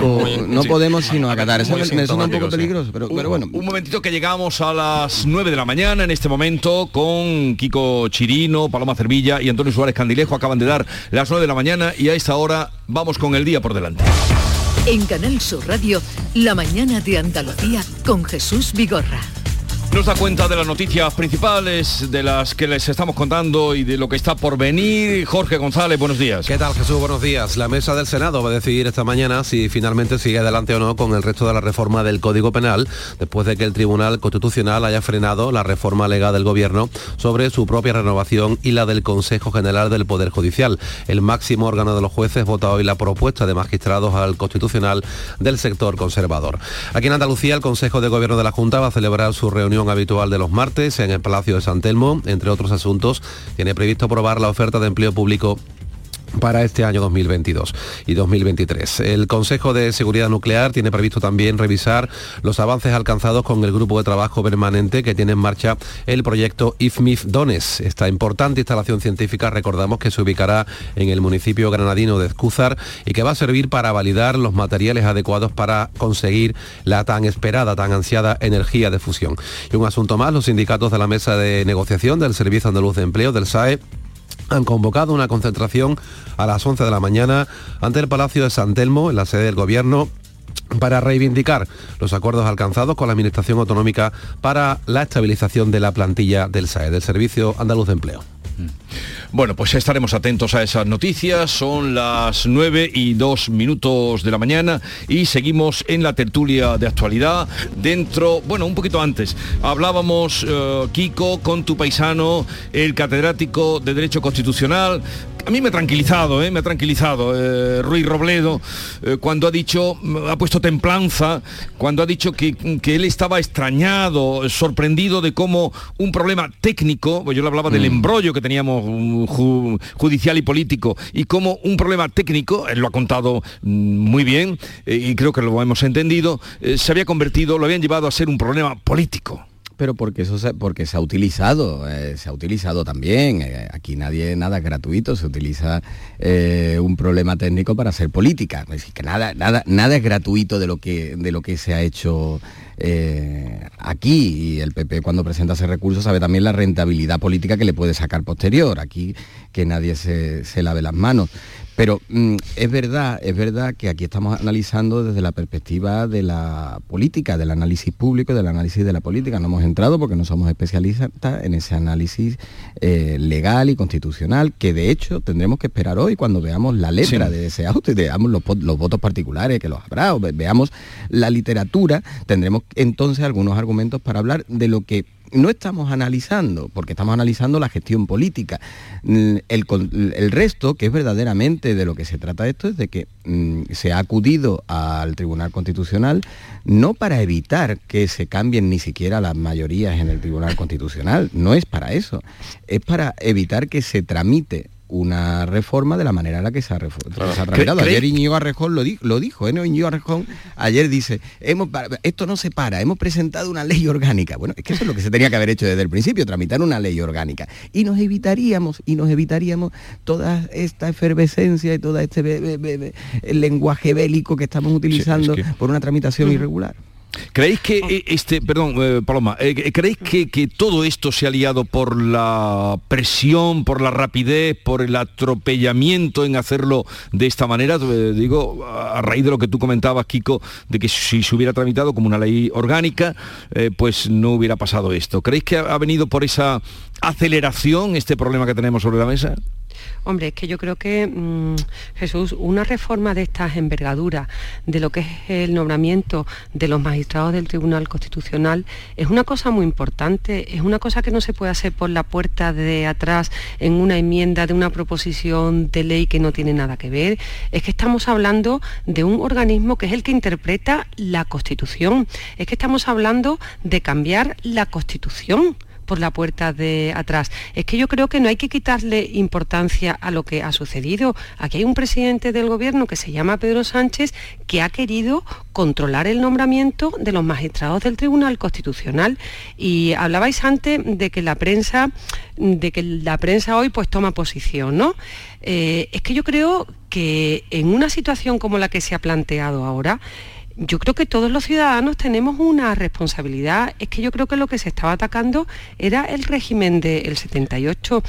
no podemos sino acatar. Eso me, suena un poco peligroso, pero, bueno. Un momentito que llegamos a las 9 de la mañana en este momento con Kiko Chirino, Paloma Cervilla y Antonio Suárez Candilejo. Acaban de dar las 9 de la mañana y a esta hora vamos con el día por delante. En Canal Sur Radio, la mañana de Andalucía con Jesús Vigorra. Nos da cuenta de las noticias principales, de las que les estamos contando y de lo que está por venir. Jorge González, buenos días. ¿Qué tal Jesús? Buenos días. La mesa del Senado va a decidir esta mañana si finalmente sigue adelante o no con el resto de la reforma del Código Penal, después de que el Tribunal Constitucional haya frenado la reforma legal del Gobierno sobre su propia renovación y la del Consejo General del Poder Judicial. El máximo órgano de los jueces vota hoy la propuesta de magistrados al Constitucional del sector conservador. Aquí en Andalucía, el Consejo de Gobierno de la Junta va a celebrar su reunión habitual de los martes en el Palacio de San Telmo. Entre otros asuntos, tiene previsto aprobar la oferta de empleo público para este año 2022 y 2023. El Consejo de Seguridad Nuclear tiene previsto también revisar los avances alcanzados con el grupo de trabajo permanente que tiene en marcha el proyecto IFMIF Dones. Esta importante instalación científica recordamos que se ubicará en el municipio granadino de Escúzar y que va a servir para validar los materiales adecuados para conseguir la tan esperada, tan ansiada energía de fusión. Y un asunto más, los sindicatos de la mesa de negociación del Servicio Andaluz de Empleo, del SAE, han convocado una concentración a las 11 de la mañana ante el Palacio de San Telmo, en la sede del Gobierno, para reivindicar los acuerdos alcanzados con la Administración Autonómica para la estabilización de la plantilla del SAE, del Servicio Andaluz de Empleo. Bueno, pues estaremos atentos a esas noticias. Son las 9 y 2 minutos de la mañana y seguimos en la tertulia de actualidad. Dentro, bueno, un poquito antes, hablábamos, eh, Kiko, con tu paisano, el catedrático de Derecho Constitucional, a mí me ha tranquilizado, ¿eh? me ha tranquilizado eh, Ruiz Robledo eh, cuando ha dicho, ha puesto templanza, cuando ha dicho que, él estaba extrañado, sorprendido de cómo un problema técnico, pues yo le hablaba del mm. embrollo que teníamos judicial y político, y cómo un problema técnico, él lo ha contado mm, muy bien, y creo que lo hemos entendido, se había convertido, lo habían llevado a ser un problema político pero porque eso se, porque se ha utilizado, eh, se ha utilizado también. Eh, aquí nadie nada es gratuito, se utiliza eh, un problema técnico para hacer política. Es decir, que nada, nada, nada es gratuito de lo que de lo que se ha hecho aquí y el PP cuando presenta ese recurso sabe también la rentabilidad política que le puede sacar posterior. Aquí que nadie se, se lave las manos. Pero mm, es verdad, es verdad que aquí estamos analizando desde la perspectiva de la política, del análisis público, del análisis de la política. No hemos entrado porque no somos especialistas en ese análisis eh, legal y constitucional, que de hecho tendremos que esperar hoy cuando veamos la letra de ese auto y veamos los, los votos particulares que los habrá, o veamos la literatura, tendremos entonces algunos argumentos para hablar de lo que no estamos analizando, porque estamos analizando la gestión política. Mm, el, resto, que es verdaderamente de lo que se trata esto, es de que mm, se ha acudido al Tribunal Constitucional no para evitar que se cambien ni siquiera las mayorías en el Tribunal Constitucional, no es para eso, es para evitar que se tramite una reforma de la manera en la que se ha, tramitado. Ayer Iñigo Arrejón lo, lo dijo, ¿eh? Íñigo Arrejón ayer dice, hemos, esto no se para, hemos presentado una ley orgánica. Bueno, es que eso es lo que se tenía que haber hecho desde el principio, tramitar una ley orgánica. Y nos evitaríamos, y nos evitaríamos toda esta efervescencia y todo este lenguaje bélico que estamos utilizando por una tramitación irregular. ¿Creéis que eh, este, perdón, eh, Paloma, eh, ¿creéis que, todo esto se ha liado por la presión, por la rapidez, por el atropellamiento en hacerlo de esta manera? digo, a raíz de lo que tú comentabas, Kiko, de que si se hubiera tramitado como una ley orgánica, pues no hubiera pasado esto. ¿Creéis que ha venido por esa aceleración este problema que tenemos sobre la mesa? Hombre, es que yo creo que, mm, Jesús, una reforma de estas envergaduras, de lo que es el nombramiento de los magistrados del Tribunal Constitucional, es una cosa muy importante, es una cosa que no se puede hacer por la puerta de atrás en una enmienda de una proposición de ley que no tiene nada que ver. Es que estamos hablando de un organismo que es el que interpreta la Constitución. Es que estamos hablando de cambiar la Constitución por la puerta de atrás. Es que yo creo que no hay que quitarle importancia a lo que ha sucedido. Aquí hay un presidente del gobierno que se llama Pedro Sánchez que ha querido controlar el nombramiento de los magistrados del Tribunal Constitucional. Y hablabais antes de que la prensa, de que la prensa hoy pues toma posición, ¿no? Eh, es que yo creo que en una situación como la que se ha planteado ahora, yo creo que todos los ciudadanos tenemos una responsabilidad. Es que yo creo que lo que se estaba atacando era el régimen del 78.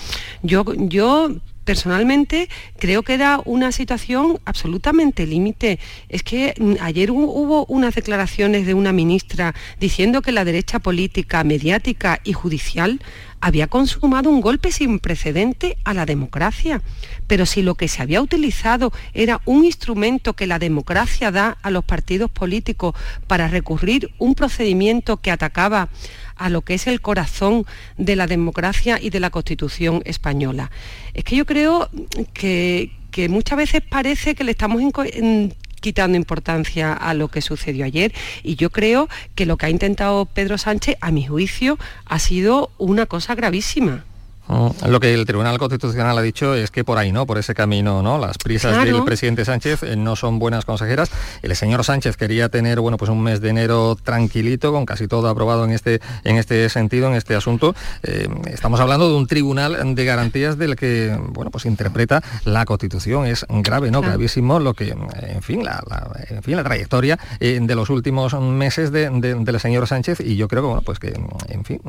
Yo, yo personalmente creo que era una situación absolutamente límite. Es que mm, ayer hubo unas declaraciones de una ministra diciendo que la derecha política, mediática y judicial había consumado un golpe sin precedente a la democracia. Pero si lo que se había utilizado era un instrumento que la democracia da a los partidos políticos para recurrir un procedimiento que atacaba a lo que es el corazón de la democracia y de la Constitución española. Es que yo creo que, muchas veces parece que le estamos quitando importancia a lo que sucedió ayer y yo creo que lo que ha intentado Pedro Sánchez, a mi juicio, ha sido una cosa gravísima. Mm, lo que el Tribunal Constitucional ha dicho es que por ahí, ¿no? Por ese camino, ¿no? Las prisas del presidente Sánchez eh, no son buenas consejeras. El señor Sánchez quería tener, bueno, pues un mes de enero tranquilito, con casi todo aprobado en este, en este sentido, en este asunto. Eh, estamos hablando de un tribunal de garantías del que, bueno, pues interpreta la Constitución. Es grave, ¿no? Gravísimo lo que, en fin, la, en fin, la trayectoria eh, de los últimos meses del señor Sánchez y yo creo que, bueno, pues que, en fin,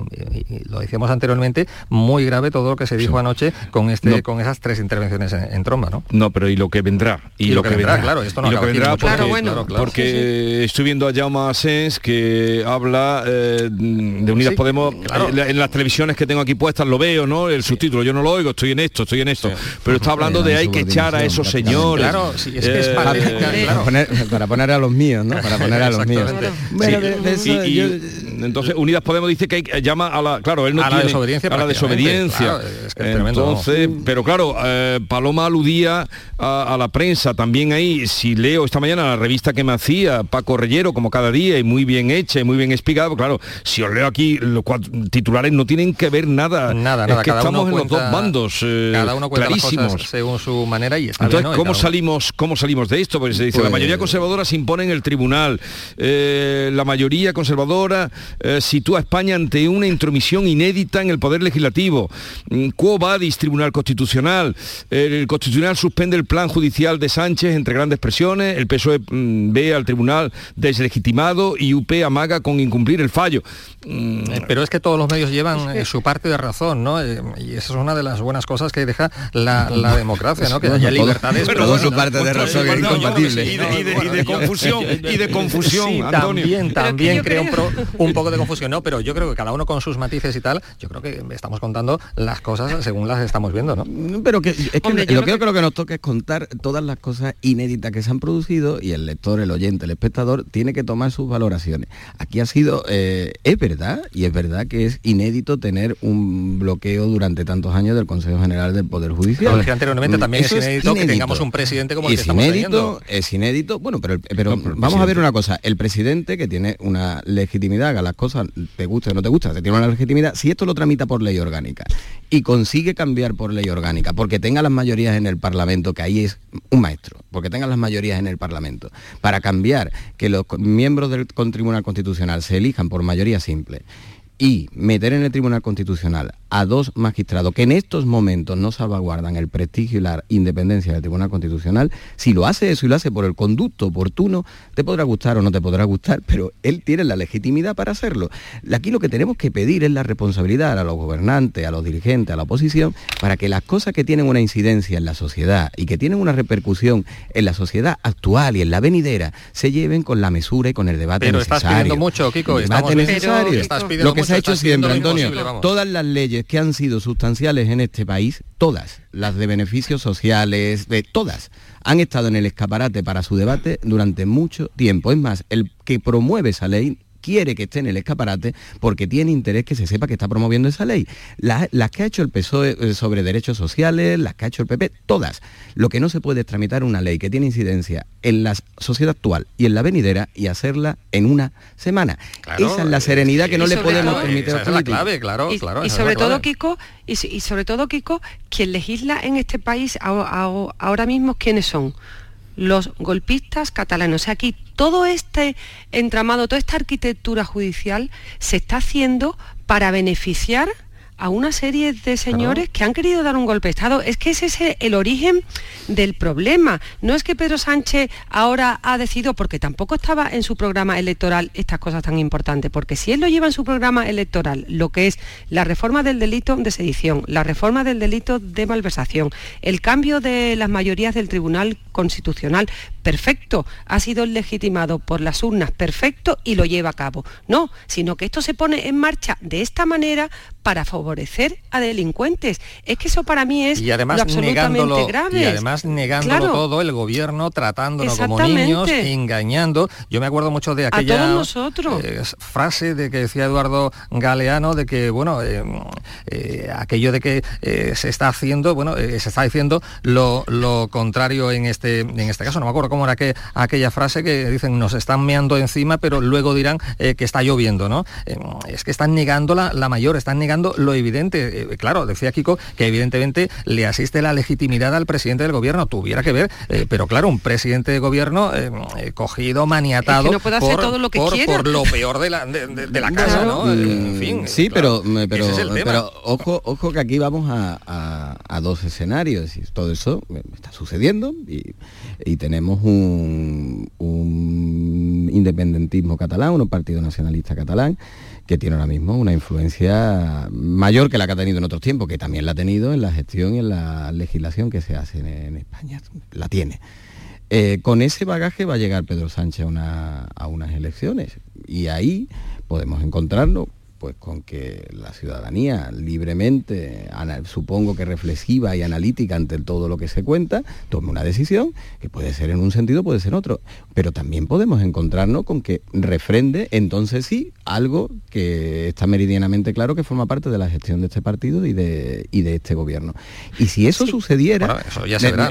lo decíamos anteriormente, muy grave todo lo que se dijo anoche con este con esas tres intervenciones en, tromba, ¿no? No, pero y lo que vendrá. Y, lo, que, vendrá, claro, esto no y lo que vendrá porque, claro, bueno, porque estoy viendo a Jaume Asens que habla eh, de Unidas Podemos en, las televisiones que tengo aquí puestas lo veo, ¿no? El subtítulo, yo no lo oigo, estoy en esto, estoy en esto. Pero está hablando de hay que echar a esos señores. Claro, sí, es que es para, eh, poner, para, poner, a los míos, ¿no? Para poner a los míos. Bueno, entonces Unidas Podemos dice que hay, llama a la, claro, él no a la desobediencia, a la desobediencia. Entonces, pero claro, eh, Paloma aludía a, la prensa también ahí. Si leo esta mañana la revista que me hacía Paco Reyero, como cada día, y muy bien hecha y muy bien explicado, claro, si os leo aquí los titulares no tienen que ver nada. Nada, nada. Es que estamos en los dos bandos. Eh, cada uno cuenta clarísimos. según su manera y está Entonces, ¿cómo salimos, cómo salimos de esto? Porque se dice, la pues mayoría conservadora se impone en el tribunal. Eh, la mayoría conservadora sitúa a España ante una intromisión inédita en el poder legislativo. Mm, Quo vadis Tribunal Constitucional. El Constitucional suspende el plan judicial de Sánchez entre grandes presiones. El PSOE mm, ve al Tribunal deslegitimado y UP amaga con incumplir el fallo. Mm, eh, pero es que todos los medios llevan eh, su parte de razón, ¿no? Eh, y esa es una de las buenas cosas que deja la, democracia, ¿no? Que haya libertades. Pero su parte de razón es incompatible. Y de, confusión, y de confusión, También, también crea un, poco de confusión, ¿no? Pero yo creo que cada uno con sus matices y tal, yo creo que estamos contando las cosas según las estamos viendo, ¿no? Pero que, es que lo que, creo que nos toca es contar todas las cosas inéditas que se han producido y el lector, el oyente, el espectador tiene que tomar sus valoraciones. Aquí ha sido, es verdad, y es verdad que es inédito tener un bloqueo durante tantos años del Consejo General del Poder Judicial. Como anteriormente, también es inédito, que tengamos un presidente como el es que estamos inédito, Es inédito, bueno, pero, pero, vamos a ver una cosa, el presidente que tiene una legitimidad, haga las cosas, te guste o no te gusta, se tiene una legitimidad, si esto lo tramita por ley orgánica y consigue cambiar por ley orgánica, porque tenga las mayorías en el Parlamento, que ahí es un maestro, porque tenga las mayorías en el Parlamento, para cambiar que los miembros del Tribunal Constitucional se elijan por mayoría simple y meter en el Tribunal Constitucional a dos magistrados que en estos momentos no salvaguardan el prestigio y la independencia del Tribunal Constitucional, si lo hace eso y lo hace por el conducto oportuno, te podrá gustar o no te podrá gustar, pero él tiene la legitimidad para hacerlo. Aquí lo que tenemos que pedir es la responsabilidad a los gobernantes, a los dirigentes, a la oposición, para que las cosas que tienen una incidencia en la sociedad y que tienen una repercusión en la sociedad actual y en la venidera, se lleven con la mesura y con el debate pero necesario. Estás pidiendo mucho, Kiko. El debate necesario. lo que se ha hecho siempre, Antonio, todas las leyes que han sido sustanciales en este país, todas, las de beneficios sociales, de todas, han estado en el escaparate para su debate durante mucho tiempo. Es más, el que promueve esa ley quiere que esté en el escaparate porque tiene interés que se sepa que está promoviendo esa ley. Las, que ha hecho el PSOE eh, sobre derechos sociales, las que ha hecho el PP, todas. Lo que no se puede es tramitar una ley que tiene incidencia en la sociedad actual y en la venidera y hacerla en una semana. esa es la serenidad que no le podemos permitir a la clave, claro, y, sobre todo, Kiko, y, sobre todo, Kiko, quien legisla en este país ahora mismo, ¿quiénes son? Los golpistas catalanos. O sea, aquí todo este entramado, toda esta arquitectura judicial se está haciendo para beneficiar a una serie de señores que han querido dar un golpe de Estado. Es que ese es el origen del problema. No es que Pedro Sánchez ahora ha decidido, porque tampoco estaba en su programa electoral estas cosas tan importantes, porque si él lo lleva en su programa electoral, lo que es la reforma del delito de sedición, la reforma del delito de malversación, el cambio de las mayorías del Tribunal Constitucional, perfecto, ha sido legitimado por las urnas, perfecto, y lo lleva a cabo. No, sino que esto se pone en marcha de esta manera para favorecer a delincuentes. Es que eso para mí es y además absolutamente grave. Y además negándolo todo, el gobierno tratándonos como niños, engañando. Yo me acuerdo mucho de aquella eh, frase de que decía Eduardo Galeano de que, bueno, eh, eh, aquello de que se está haciendo, bueno, se está diciendo lo, contrario en este, en este caso. No me acuerdo cómo era que, aquella frase que dicen nos están meando encima, pero luego dirán que está lloviendo, ¿no? es que están negando la, la mayor, están negando lo evidente. Eh, claro, decía Kiko que evidentemente le asiste la legitimidad al presidente del gobierno. Tuviera que ver, eh, pero claro, un presidente de gobierno eh, cogido, maniatado por, todo lo que por, lo peor de la, de, la casa, ¿no? En fin. Sí, pero, pero, ojo, ojo que aquí vamos a, dos escenarios. Y todo eso está sucediendo y, tenemos un, independentismo catalán, un partido nacionalista catalán que tiene ahora mismo una influencia mayor que la que ha tenido en otros tiempos, que también la ha tenido en la gestión y en la legislación que se hace en, España. La tiene. Eh, con ese bagaje va a llegar Pedro Sánchez a unas elecciones y ahí podemos encontrarnos pues con que la ciudadanía libremente, supongo que reflexiva y analítica ante todo lo que se cuenta, tome una decisión que puede ser en un sentido, puede ser en otro. Pero también podemos encontrarnos con que refrende, entonces sí, algo que está meridianamente claro que forma parte de la gestión de este partido y de, de este gobierno. Y si eso sucediera,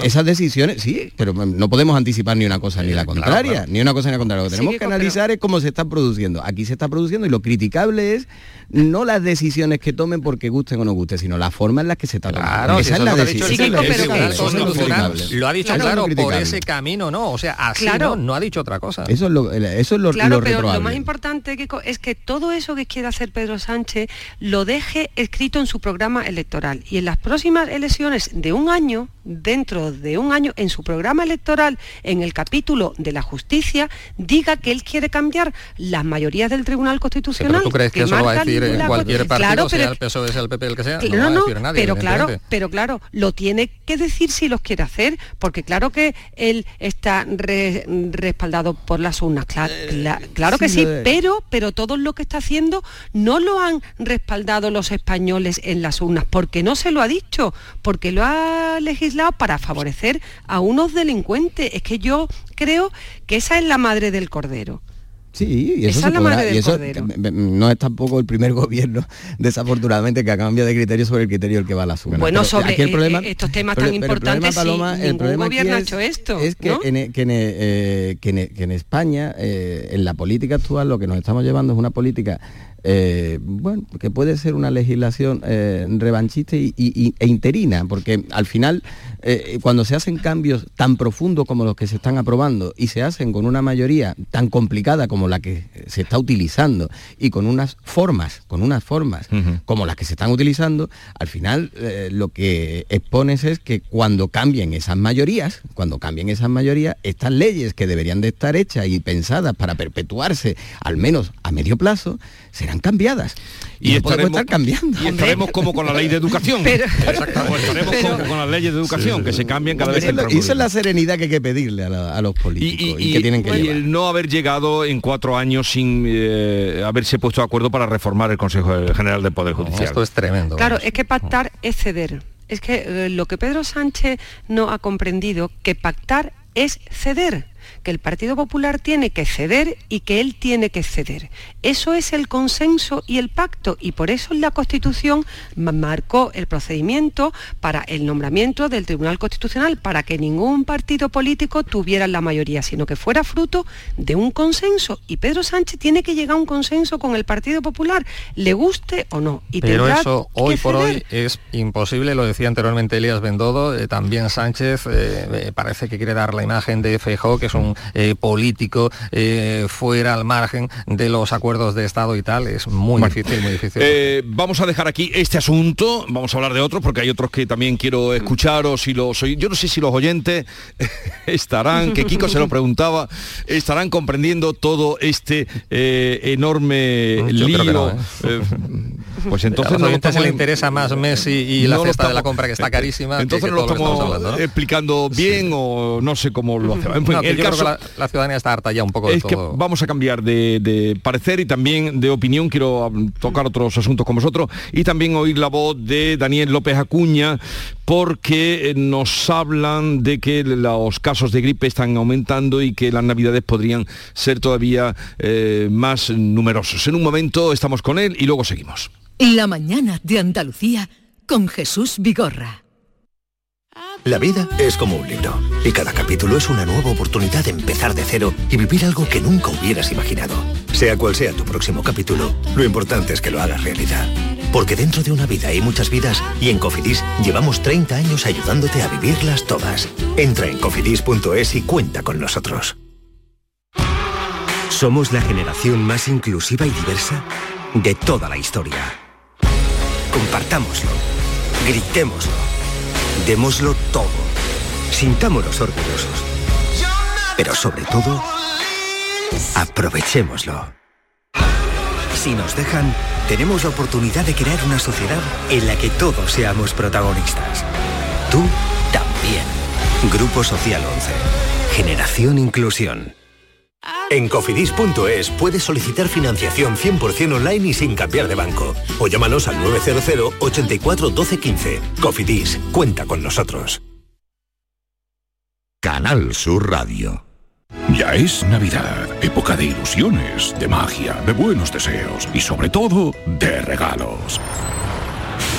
esas decisiones, sí, pero no podemos anticipar ni una cosa ni la contraria, ni una cosa ni la contraria. Lo que tenemos que analizar es cómo se está produciendo. Aquí se está produciendo y lo criticable es no las decisiones que tomen porque gusten o no gusten, sino la forma en la que se está tomando. esa es la decisión. Lo ha dicho claro, por ese camino, ¿no? O sea, así no, no ha dicho otra cosa. Eso es lo, eso es lo, claro, pero lo más importante es que todo eso que quiere hacer Pedro Sánchez lo deje escrito en su programa electoral. Y en las próximas elecciones de un año, dentro de un año, en su programa electoral, en el capítulo de la justicia, diga que él quiere cambiar. Las mayorías del Tribunal Constitucional. ¿Tú crees que, eso lo va a decir en cualquier partido, sea el PSOE, sea el PP, el que sea, no, no, va a nadie, pero claro, pero claro, lo tiene que decir si los quiere hacer, porque claro que él está respaldado por las urnas, claro, eh, claro que sí, pero, pero todo lo que está haciendo no lo han respaldado los españoles en las urnas, porque no se lo ha dicho, porque lo ha legislado para favorecer a unos delincuentes. Es que yo creo que esa es la madre del cordero. Sí, y eso, no es tampoco el primer gobierno, desafortunadamente, que ha cambiado de criterio sobre el criterio el que va a la suma. Bueno, sobre el problema, eh, estos temas tan importantes, el problema, el problema gobierno ha hecho esto. Es que, en, e, que, en, e, eh, que, en, España, eh, en la política actual, lo que nos estamos llevando es una política eh, bueno, que puede ser una legislación eh, revanchista y, e interina, porque al final, eh, cuando se hacen cambios tan profundos como los que se están aprobando y se hacen con una mayoría tan complicada como la que se está utilizando y con unas formas, con unas formas como las que se están utilizando, al final lo que expones es que cuando cambien esas mayorías, cuando cambien esas mayorías, estas leyes que deberían de estar hechas y pensadas para perpetuarse, al menos a medio plazo, serán cambiadas. Y, estaremos, estar cambiando. Y estaremos como con la ley de educación. Exactamente. Estaremos como con las leyes de educación, que se cambian cada vez. Y esa es la serenidad que hay que pedirle a, los políticos y, que tienen que y el no haber llegado en cuatro años sin eh, haberse puesto de acuerdo para reformar el Consejo General del Poder Judicial. esto es tremendo. Claro, es que pactar es ceder. Es que eh, lo que Pedro Sánchez no ha comprendido, que pactar es ceder que el Partido Popular tiene que ceder y que él tiene que ceder. Eso es el consenso y el pacto y por eso la Constitución marcó el procedimiento para el nombramiento del Tribunal Constitucional, para que ningún partido político tuviera la mayoría, sino que fuera fruto de un consenso. Y Pedro Sánchez tiene que llegar a un consenso con el Partido Popular, le guste o no. Y Pero eso hoy por hoy es imposible, lo decía anteriormente Elías Bendodo, eh, también Sánchez eh, eh, parece que quiere dar la imagen de Feijóo, que es un político fuera al margen de los acuerdos de Estado y tal, es muy difícil, muy difícil. vamos a dejar aquí este asunto, vamos a hablar de otros, porque hay otros que también quiero escucharos y los yo no sé si los oyentes estarán, que Kiko se lo preguntaba, estarán comprendiendo todo este enorme lío. Pues entonces no se le interesa más Messi y la cesta de la compra que está carísima. Entonces no lo estamos explicando bien o no sé cómo lo hacemos. el caso, la, ciudadanía está harta ya un poco de es que vamos a cambiar de, parecer y también de opinión. Quiero tocar otros asuntos con vosotros y también oír la voz de Daniel López Acuña porque eh, nos hablan de que los casos de gripe están aumentando y que las navidades podrían ser todavía eh, más numerosos. En un momento estamos con él y luego seguimos. La mañana de Andalucía con Jesús Vigorra. La vida es como un libro y cada capítulo es una nueva oportunidad de empezar de cero y vivir algo que nunca hubieras imaginado. Sea cual sea tu próximo capítulo, lo importante es que lo hagas realidad. Porque dentro de una vida hay muchas vidas y en Cofidis llevamos 30 años ayudándote a vivirlas todas. Entra en cofidis.es y cuenta con nosotros. Somos la generación más inclusiva y diversa de toda la historia. Compartámoslo, gritémoslo, démoslo todo, sintámonos orgullosos. Pero sobre todo, aprovechémoslo. Si nos dejan, tenemos la oportunidad de crear una sociedad en la que todos seamos protagonistas. Tú también. Grupo Social 11. Generación Inclusión. En cofidis.es puedes solicitar financiación 100% online y sin cambiar de banco. O llámanos al 900 84 12 15. Cofidis, cuenta con nosotros. Canal Sur Radio. Ya es Navidad, época de ilusiones, de magia, de buenos deseos y sobre todo de regalos.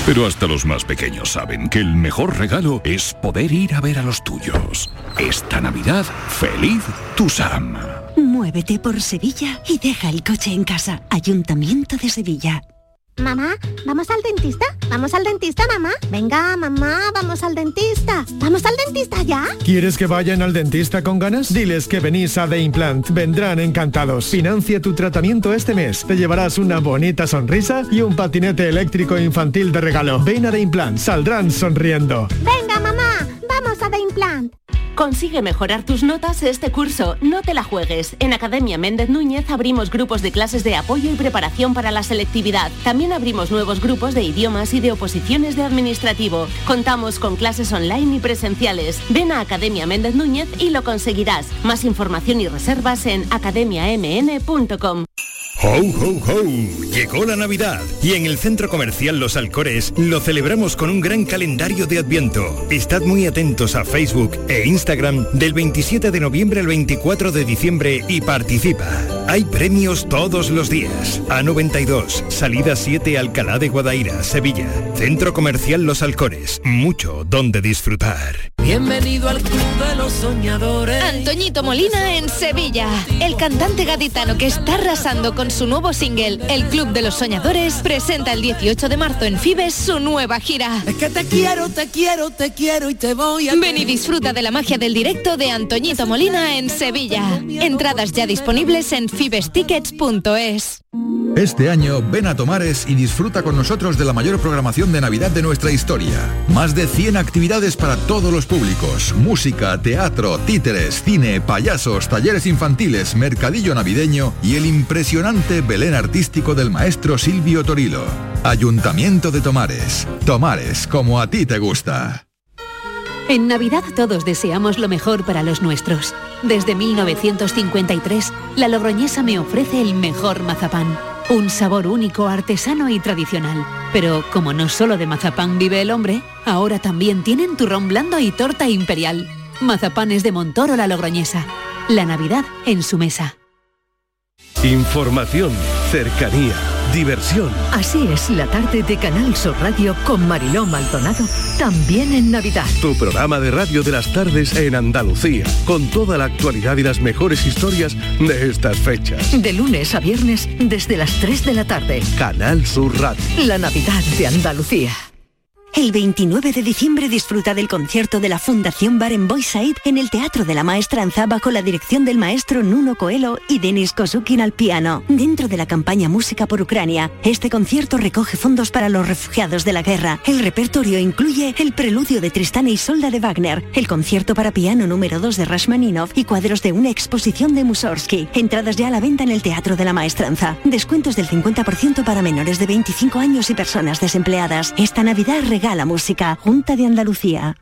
Pero hasta los más pequeños saben que el mejor regalo es poder ir a ver a los tuyos. Esta Navidad, feliz Tusam. Muévete por Sevilla y deja el coche en casa. Ayuntamiento de Sevilla. Mamá, ¿vamos al dentista? ¿Vamos al dentista, mamá? Venga, mamá, vamos al dentista. ¿Vamos al dentista ya? ¿Quieres que vayan al dentista con ganas? Diles que venís a The Implant. Vendrán encantados. Financia tu tratamiento este mes. Te llevarás una bonita sonrisa y un patinete eléctrico infantil de regalo. Ven a The Implant. Saldrán sonriendo. Venga, mamá, vamos a The Implant. Consigue mejorar tus notas este curso. No te la juegues. En Academia Méndez Núñez abrimos grupos de clases de apoyo y preparación para la selectividad. También abrimos nuevos grupos de idiomas y de oposiciones de administrativo. Contamos con clases online y presenciales. Ven a Academia Méndez Núñez y lo conseguirás. Más información y reservas en academiamn.com. ¡Ho, ho, ho! Llegó la Navidad y en el Centro Comercial Los Alcores lo celebramos con un gran calendario de Adviento. Estad muy atentos a Facebook e Instagram del 27 de noviembre al 24 de diciembre y participa. Hay premios todos los días. A92, salida 7 Alcalá de Guadaira, Sevilla. Centro Comercial Los Alcores. Mucho donde disfrutar. Bienvenido al Club de los Soñadores. Antoñito Molina en Sevilla. El cantante gaditano que está arrasando con su nuevo single, El Club de los Soñadores, presenta el 18 de marzo en Fibes su nueva gira. Es que te quiero, te quiero, te quiero y te voy a... Ven y disfruta de la magia del directo de Antoñito Molina en Sevilla. Entradas ya disponibles en fibestickets.es. Este año ven a Tomares y disfruta con nosotros de la mayor programación de Navidad de nuestra historia. Más de 100 actividades para todos los públicos. Música, teatro, títeres, cine, payasos, talleres infantiles, mercadillo navideño y el impresionante Belén artístico del maestro Silvio Torilo. Ayuntamiento de Tomares. Tomares, como a ti te gusta. En Navidad todos deseamos lo mejor para los nuestros. Desde 1953, la Logroñesa me ofrece el mejor mazapán. Un sabor único, artesano y tradicional. Pero como no solo de mazapán vive el hombre, ahora también tienen turrón blando y torta imperial. Mazapanes de Montoro la Logroñesa. La Navidad en su mesa. Información, cercanía, diversión. Así es la tarde de Canal Sur Radio con Mariló Maldonado, también en Navidad. Tu programa de radio de las tardes en Andalucía, con toda la actualidad y las mejores historias de estas fechas. De lunes a viernes desde las 3 de la tarde. Canal Sur Radio. La Navidad de Andalucía. El 29 de diciembre disfruta del concierto de la Fundación Baren Boyside en el Teatro de la Maestranza bajo la dirección del maestro Nuno Coelho y Denis Kosukin al piano. Dentro de la campaña Música por Ucrania, este concierto recoge fondos para los refugiados de la guerra. El repertorio incluye el preludio de Tristán y Solda de Wagner, el concierto para piano número 2 de Rashmaninov y cuadros de una exposición de Mussorgsky. Entradas ya a la venta en el Teatro de la Maestranza. Descuentos del 50% para menores de 25 años y personas desempleadas. Esta Navidad la música. Junta de Andalucía.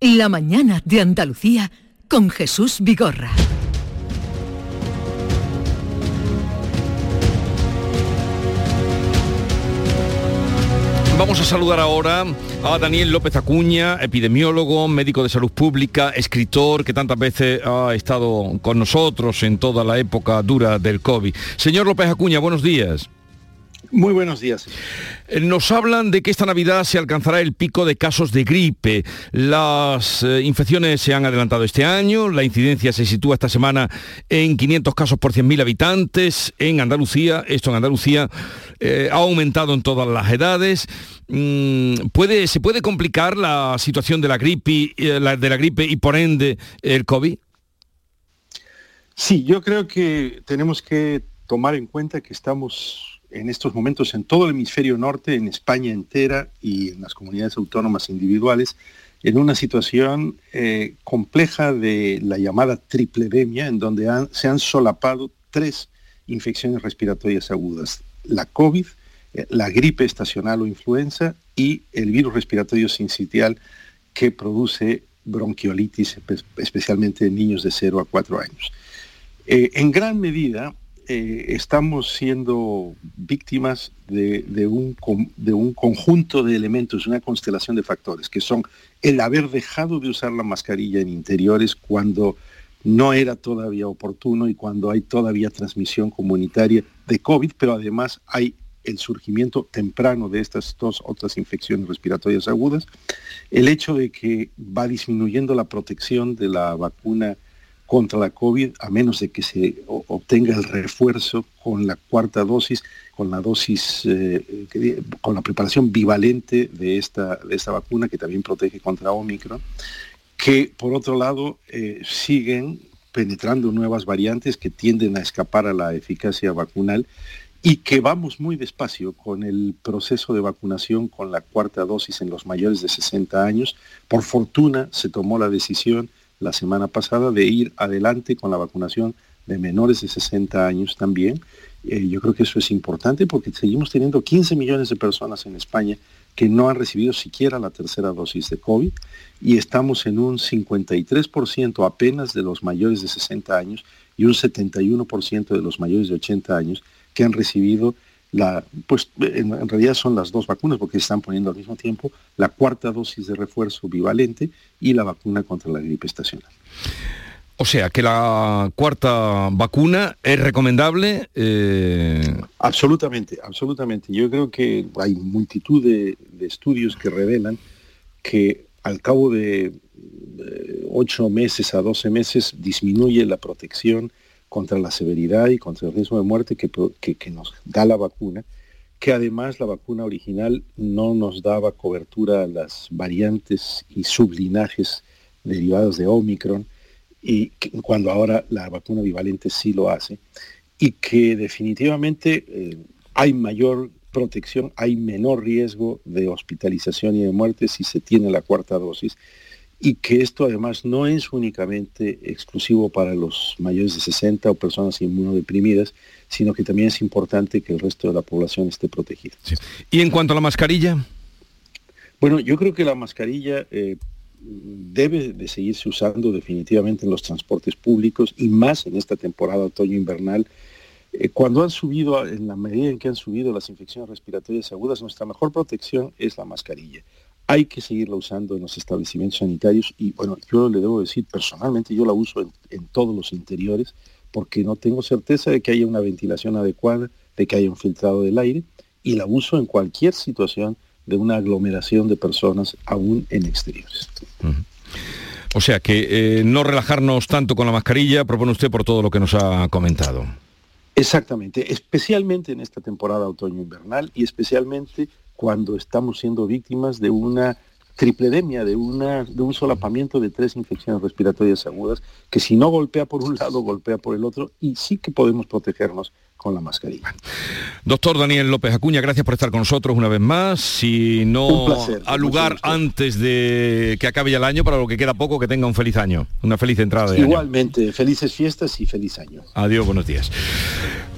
La mañana de Andalucía con Jesús Vigorra. Vamos a saludar ahora a Daniel López Acuña, epidemiólogo, médico de salud pública, escritor que tantas veces ha estado con nosotros en toda la época dura del COVID. Señor López Acuña, buenos días. Muy buenos días. Eh, nos hablan de que esta Navidad se alcanzará el pico de casos de gripe. Las eh, infecciones se han adelantado este año, la incidencia se sitúa esta semana en 500 casos por 100.000 habitantes. En Andalucía, esto en Andalucía, eh, ha aumentado en todas las edades. Mm, ¿puede, ¿Se puede complicar la situación de la, gripe, de la gripe y por ende el COVID? Sí, yo creo que tenemos que tomar en cuenta que estamos en estos momentos en todo el hemisferio norte, en España entera y en las comunidades autónomas individuales, en una situación eh, compleja de la llamada tripledemia, en donde se han solapado tres infecciones respiratorias agudas. La COVID, eh, la gripe estacional o influenza y el virus respiratorio sincitial que produce bronquiolitis, especialmente en niños de 0 a 4 años. Eh, en gran medida, eh, estamos siendo víctimas de, un, de un conjunto de elementos, una constelación de factores, que son el haber dejado de usar la mascarilla en interiores cuando no era todavía oportuno y cuando hay todavía transmisión comunitaria de COVID, pero además hay el surgimiento temprano de estas dos otras infecciones respiratorias agudas, el hecho de que va disminuyendo la protección de la vacuna contra la COVID, a menos de que se obtenga el refuerzo con la cuarta dosis, con la dosis, eh, con la preparación bivalente de esta, de esta vacuna que también protege contra Omicron, que por otro lado eh, siguen penetrando nuevas variantes que tienden a escapar a la eficacia vacunal y que vamos muy despacio con el proceso de vacunación con la cuarta dosis en los mayores de 60 años. Por fortuna se tomó la decisión la semana pasada de ir adelante con la vacunación de menores de 60 años también. Eh, yo creo que eso es importante porque seguimos teniendo 15 millones de personas en España que no han recibido siquiera la tercera dosis de COVID y estamos en un 53% apenas de los mayores de 60 años y un 71% de los mayores de 80 años que han recibido la, pues en, realidad son las dos vacunas porque se están poniendo al mismo tiempo la cuarta dosis de refuerzo bivalente y la vacuna contra la gripe estacional. O sea, que la cuarta vacuna es recomendable. Eh, absolutamente, absolutamente. Yo creo que hay multitud de, estudios que revelan que al cabo de, de 8 meses a 12 meses disminuye la protección contra la severidad y contra el riesgo de muerte que, nos da la vacuna, que además la vacuna original no nos daba cobertura a las variantes y sublinajes derivados de Omicron, y cuando ahora la vacuna bivalente sí lo hace, y que definitivamente eh, hay mayor protección, hay menor riesgo de hospitalización y de muerte si se tiene la cuarta dosis y que esto además no es únicamente exclusivo para los mayores de 60 o personas inmunodeprimidas, sino que también es importante que el resto de la población esté protegida. ¿Y en cuanto a la mascarilla? Bueno, yo creo que la mascarilla eh, debe de seguirse usando definitivamente en los transportes públicos y más en esta temporada otoño-invernal. Eh, cuando han subido, en la medida en que han subido las infecciones respiratorias agudas, nuestra mejor protección es la mascarilla hay que seguirla usando en los establecimientos sanitarios y bueno, yo le debo decir personalmente, yo la uso en, en todos los interiores porque no tengo certeza de que haya una ventilación adecuada, de que haya un filtrado del aire y la uso en cualquier situación de una aglomeración de personas aún en exteriores. O sea que eh, no relajarnos tanto con la mascarilla, propone usted por todo lo que nos ha comentado. Exactamente, especialmente en esta temporada otoño-invernal y especialmente cuando estamos siendo víctimas de una tripledemia, de, una, de un solapamiento de tres infecciones respiratorias agudas, que si no golpea por un lado, golpea por el otro, y sí que podemos protegernos con la mascarilla. Doctor Daniel López Acuña, gracias por estar con nosotros una vez más. Si no a lugar antes de que acabe ya el año, para lo que queda poco, que tenga un feliz año, una feliz entrada de Igualmente, felices fiestas y feliz año. Adiós, buenos días.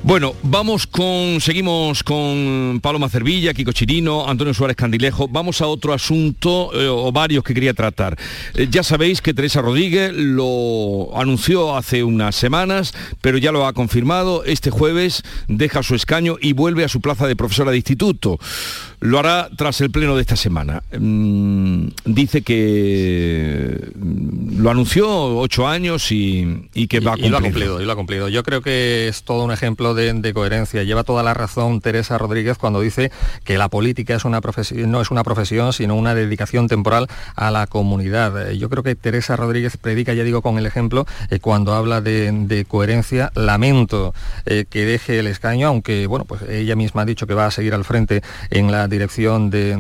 Bueno, vamos con, seguimos con Paloma Cervilla, Kiko Chirino, Antonio Suárez Candilejo. Vamos a otro asunto eh, o varios que quería tratar. Eh, ya sabéis que Teresa Rodríguez lo anunció hace unas semanas, pero ya lo ha confirmado. Este jueves deja su escaño y vuelve a su plaza de profesora de instituto. Lo hará tras el pleno de esta semana. Mm, dice que mm, lo anunció ocho años y, que va a cumplir. Y lo ha cumplido, y lo ha cumplido. Yo creo que es todo un ejemplo de, coherencia. Lleva toda la razón Teresa Rodríguez cuando dice que la política es una profesión, no es una profesión, sino una dedicación temporal a la comunidad. Eh, yo creo que Teresa Rodríguez predica, ya digo, con el ejemplo, eh, cuando habla de, coherencia. Lamento eh, que deje el escaño, aunque bueno, pues ella misma ha dicho que va a seguir al frente en la dirección de,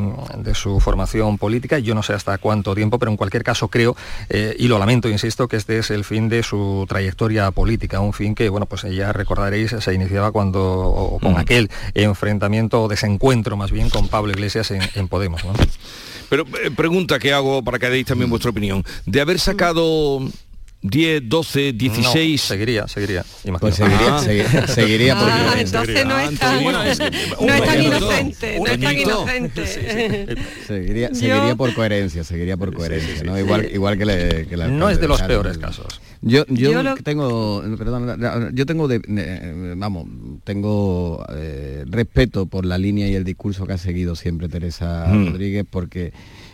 su formación política. Yo no sé hasta cuánto tiempo, pero en cualquier caso creo, eh, y lo lamento, insisto, que este es el fin de su trayectoria política, un fin que, bueno, pues ya recordaréis, se iniciaba cuando, con mm. aquel enfrentamiento o desencuentro más bien con Pablo Iglesias en, Podemos. Pero eh, pregunta que hago para que deis también vuestra opinión. De haber sacado 10, 12, 16. seguiría, seguiría. Pues seguiría, ah. seguiría, porque ah, entonces no es tan, no es, tan inocente, no es tan inocente. Seguiría, seguiría por coherencia, seguiría por coherencia, ¿no? Igual, igual que, le, que la No es de los peores casos. Yo, yo, tengo, perdón, yo tengo, de, vamos, tengo eh, respeto por la línea y el discurso que ha seguido siempre Teresa mm. Rodríguez, porque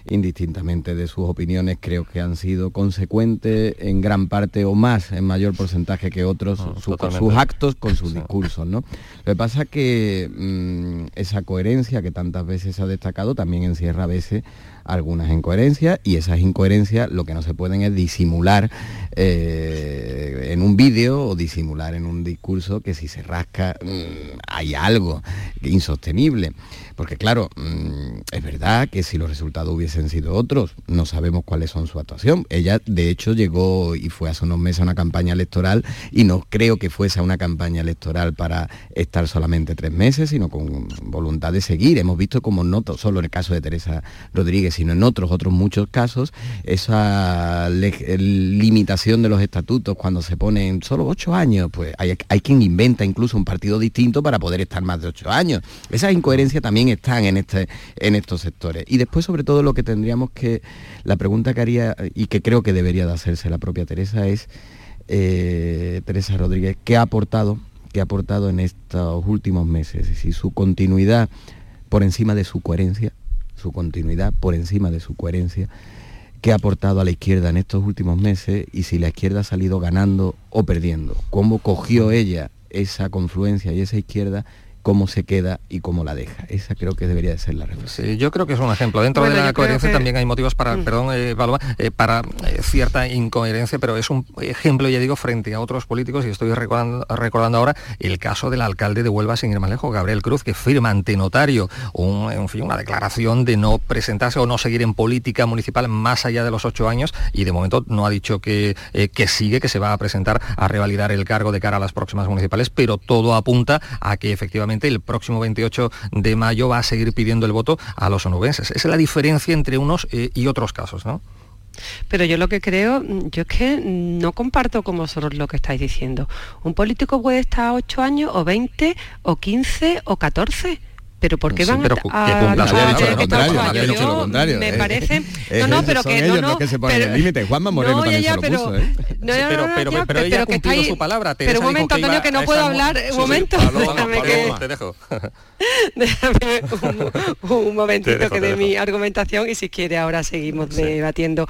indistintamente de sus opiniones, creo que han sido consecuentes en gran parte o más, en mayor porcentaje que otros, ah, sus actos con sus discursos. ¿no? Lo que pasa es que mm, esa coherencia que tantas veces se ha destacado también encierra a veces algunas incoherencias y esas incoherencias lo que no se pueden es disimular eh, en un vídeo o disimular en un discurso que si se rasca mm, hay algo insostenible. Porque claro, mm, es verdad que si los resultados hubiesen sido otros, no sabemos cuáles son su actuación. Ella, de hecho, llegó y fue hace unos meses a una campaña electoral y no creo que fuese a una campaña electoral para estar solamente tres meses, sino con voluntad de seguir. Hemos visto como no solo en el caso de Teresa Rodríguez, sino en otros, otros muchos casos, esa limitación de los estatutos cuando se ponen solo ocho años, pues hay, hay quien inventa incluso un partido distinto para poder estar más de ocho años. Esa incoherencia también están en, este, en estos sectores. Y después, sobre todo, lo que tendríamos que, la pregunta que haría y que creo que debería de hacerse la propia Teresa es, eh, Teresa Rodríguez, ¿qué ha aportado? ¿Qué ha aportado en estos últimos meses? Si su continuidad por encima de su coherencia, su continuidad por encima de su coherencia, qué ha aportado a la izquierda en estos últimos meses y si la izquierda ha salido ganando o perdiendo. ¿Cómo cogió ella esa confluencia y esa izquierda cómo se queda y cómo la deja. Esa creo que debería de ser la reflexión. Sí, yo creo que es un ejemplo. Dentro de la coherencia también hay motivos para, mm. perdón, eh, eh, para eh, cierta incoherencia, pero es un ejemplo, ya digo, frente a otros políticos, y estoy recordando, recordando ahora el caso del alcalde de Huelva, sin ir más lejos, Gabriel Cruz, que firma ante notario un, en fin, una declaración de no presentarse o no seguir en política municipal más allá de los ocho años, y de momento no ha dicho que, que sigue, que se va a presentar a revalidar el cargo de cara a las próximas municipales, pero todo apunta a que efectivamente el próximo 28 de mayo va a seguir pidiendo el voto a los onubenses. Esa es la diferencia entre unos eh, y otros casos, ¿no? Pero yo lo que creo, yo es que no comparto con vosotros lo que estáis diciendo. Un político puede estar 8 años o 20 o 15 o 14 pero ¿por qué Sí, van pero a, a- contrario, dicho lo contrario, me eh. parece Eh, no no pero que no no que se ponen el límite. Juanma Moreno no, también ya, se lo pero, puso, ¿eh? no, Sí, no, pero- no, pero- ya, pero ella ha que está cumplido ahí- su palabra. pero un momento Antonio que no puedo hablar un momento déjame que te dejo. déjame un, momentito que dejo. mi argumentación y si quiere ahora seguimos debatiendo.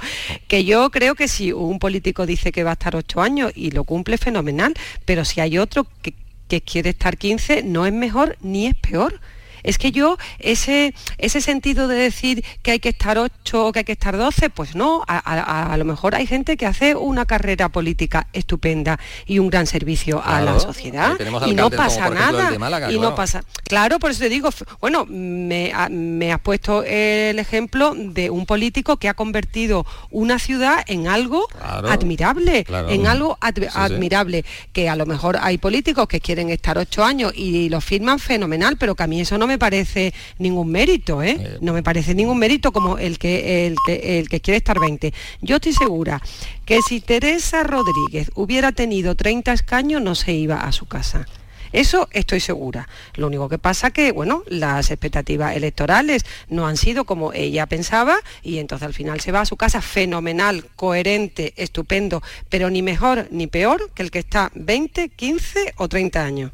Que yo creo que si un político dice que va a estar ocho años y lo cumple fenomenal, pero si hay otro que, que quiere estar 15, no es mejor ni es peor. Es que yo, ese, ese sentido de decir que hay que estar 8 o que hay que estar 12, pues no, a, a- a lo mejor hay gente que hace una carrera política estupenda y un gran servicio a la sociedad y no como, pasa ejemplo, nada. Málaga, y no claro. pasa. Claro, por eso te digo, bueno, me, me has puesto el ejemplo de un político que ha convertido una ciudad en algo Claro, admirable, en algo ad- Sí, sí. admirable. Que a lo mejor hay políticos que quieren estar ocho años y lo firman fenomenal, pero que a mí eso no me parece ningún mérito, ¿eh? No me parece ningún mérito como el que, el que, el que quiere estar 20. Yo estoy segura que si Teresa Rodríguez hubiera tenido 30 escaños no se iba a su casa. Eso estoy segura. Lo único que pasa que, bueno, las expectativas electorales no han sido como ella pensaba y entonces al final se va a su casa fenomenal, coherente, estupendo, pero ni mejor ni peor que el que está 20, 15 o 30 años.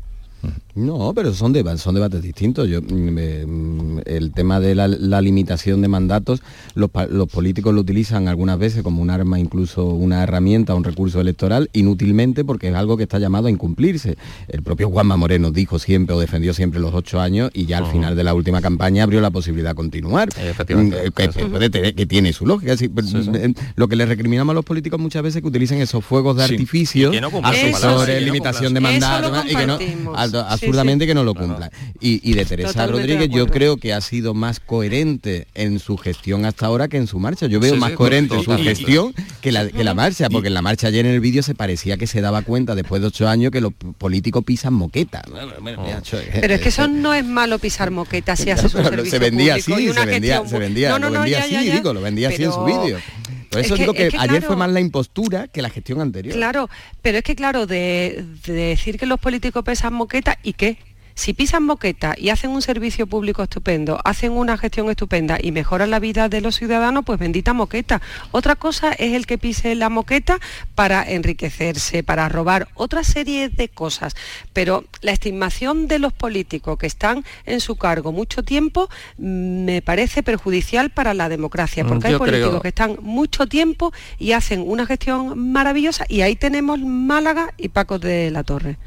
No, pero son, deba- son debates distintos. Yo, mm, eh, mm, el tema de la, la limitación de mandatos, los, políticos lo utilizan algunas veces como un arma, incluso una herramienta, un recurso electoral, inútilmente porque es algo que está llamado a incumplirse. El propio Juanma Moreno dijo siempre o defendió siempre los ocho años y ya al final de la última campaña abrió la posibilidad de continuar. Efectivamente. Mm, que, que tiene su lógica. sí, eh, Lo que le recriminamos a los políticos muchas veces es que utilicen esos fuegos de Sí. artificio, asesores, no limitación de mandatos y que no, Sí, absurdamente sí. que no lo cumplan. Y, y de Teresa Totalmente de Rodríguez yo creo que ha sido más coherente en su gestión hasta ahora que en su marcha. Yo veo Sí, más sí, coherente su gestión que la, que la marcha, porque en la marcha ayer en el vídeo se parecía que se daba cuenta después de ocho años que los políticos pisan moqueta. Pero es que eso no es malo pisar moqueta si haces un servicio se vendía público así, y una se vendía, gestión se vendía, No, no, lo no, vendía ya, así, ya, ya. digo, lo vendía así en su vídeo. Por Es eso que- digo que, es que, ayer fue más la impostura que la gestión anterior. Claro, pero es que claro, de, de decir que los políticos pesan moqueta y qué. Si pisan moqueta y hacen un servicio público estupendo, hacen una gestión estupenda y mejoran la vida de los ciudadanos, pues bendita moqueta. Otra cosa es el que pise la moqueta para enriquecerse, para robar otra serie de cosas. Pero la estimación de los políticos que están en su cargo mucho tiempo mm, me parece perjudicial para la democracia, Mm, porque hay creo- políticos que están mucho tiempo y hacen una gestión maravillosa y ahí tenemos Málaga y Paco de la Torre.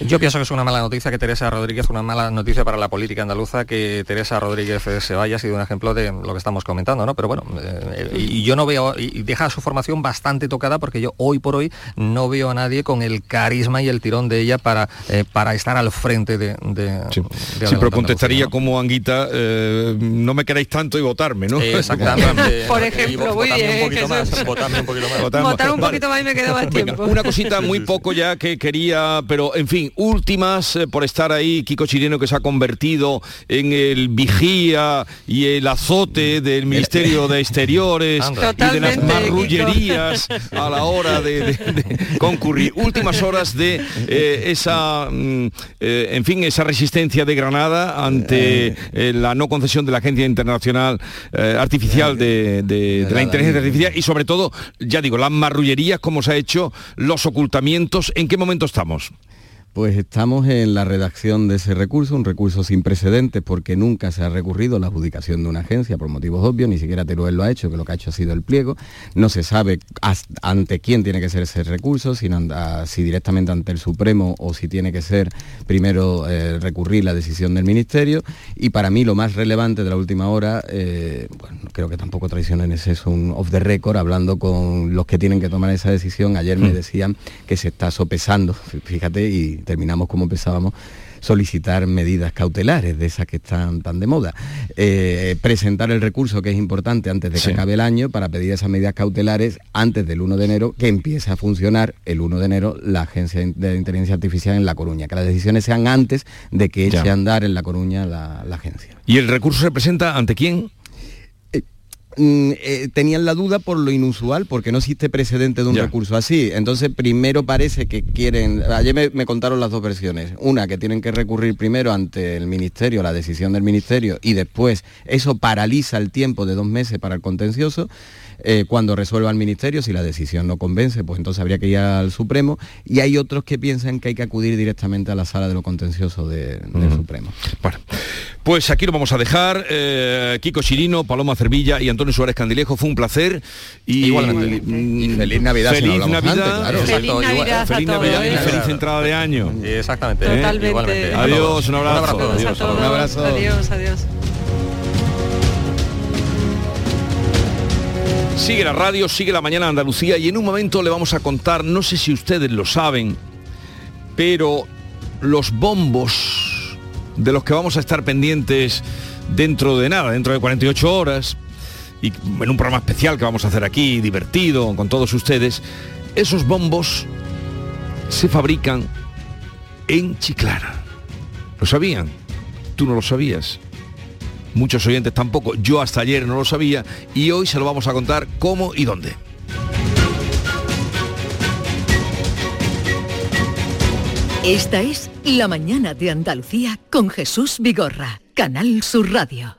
Yo pienso que es una mala noticia que Teresa Rodríguez, una mala noticia para la política andaluza, que Teresa Rodríguez eh, se vaya, ha sido un ejemplo de lo que estamos comentando, ¿no? Pero bueno, eh, y, y yo no veo, y deja su formación bastante tocada porque yo hoy por hoy no veo a nadie con el carisma y el tirón de ella para, eh, para estar al frente de... de Sí, de Sí, Adelante pero contestaría como Anguita, eh, no me queréis tanto y votarme, ¿no? Exactamente. Por ejemplo, vo- muy votadme bien, un poquito más, votadme un poquito más. Votadme. Votar un poquito más y me queda más Venga, tiempo. una cosita muy poco ya que quería, pero en fin, últimas eh, por estar ahí, Kiko Chireno que se ha convertido en el vigía y el azote del Ministerio de Exteriores y de las marrullerías a la hora de, de- de concurrir. Últimas horas de eh, esa, mm, eh, en fin, esa resistencia de Granada ante eh, la no concesión de la Agencia Internacional eh, Artificial de, de- de la Inteligencia Artificial y sobre todo, ya digo, las marrullerías, cómo se ha hecho, los ocultamientos, ¿en qué momento estamos? Pues estamos en la redacción de ese recurso, un recurso sin precedentes porque nunca se ha recurrido a la adjudicación de una agencia por motivos obvios, ni siquiera Teruel lo ha hecho, que lo que ha hecho ha sido el pliego. No se sabe ante quién tiene que ser ese recurso, si, si directamente ante el Supremo o si tiene que ser primero eh, recurrir la decisión del Ministerio. Y para mí lo más relevante de la última hora, eh, bueno, creo que tampoco traicionen es eso, un off the record, hablando con los que tienen que tomar esa decisión. Ayer me decían que se está sopesando, fíjate, y terminamos como empezábamos, solicitar medidas cautelares de esas que están tan de moda. Eh, presentar el recurso que es importante antes de que Sí. acabe el año para pedir esas medidas cautelares antes del 1 de enero, que empiece a funcionar el 1 de enero la Agencia de Inteligencia Artificial en La Coruña, que las decisiones sean antes de que Ya. eche a andar en La Coruña la, la agencia. ¿Y el recurso se presenta ante quién? Mm, eh, tenían la duda por lo inusual, porque no existe precedente de un recurso así. Entonces, primero parece que quieren, ayer me, me contaron las dos versiones. Una, que tienen que recurrir primero ante el Ministerio, la decisión del Ministerio, y después eso paraliza el tiempo de dos meses para el contencioso. Eh, cuando resuelva el ministerio, si la decisión no convence, pues entonces habría que ir al Supremo. Y hay otros que piensan que hay que acudir directamente a la sala de lo contencioso de- del Supremo. Bueno, pues aquí lo vamos a dejar. Eh, Kiko Chirino, Paloma Cervilla y Antonio Suárez Candilejo, fue un placer. Y, Igualmente. Y feliz Navidad, si no Feliz hablamos Navidad. antes, claro. Exacto, Feliz igual- Navidad a feliz todos, Navidad y ¿eh? feliz entrada de año. Exactamente. ¿Eh? Totalmente. Igualmente. Adiós, un abrazo. Un abrazo. Adiós. A todos. Un abrazo. Adiós, adiós. Sigue la radio, sigue la mañana Andalucía y en un momento le vamos a contar, no sé si ustedes lo saben, pero los bombos de los que vamos a estar pendientes dentro de nada, dentro de 48 horas, y en un programa especial que vamos a hacer aquí, divertido, con todos ustedes, esos bombos se fabrican en Chiclana. ¿Lo sabían? ¿Tú no lo sabías? Muchos oyentes tampoco. Yo hasta ayer no lo sabía y hoy se lo vamos a contar cómo y dónde. Esta es La mañana de Andalucía con Jesús Vigorra, Canal Sur Radio.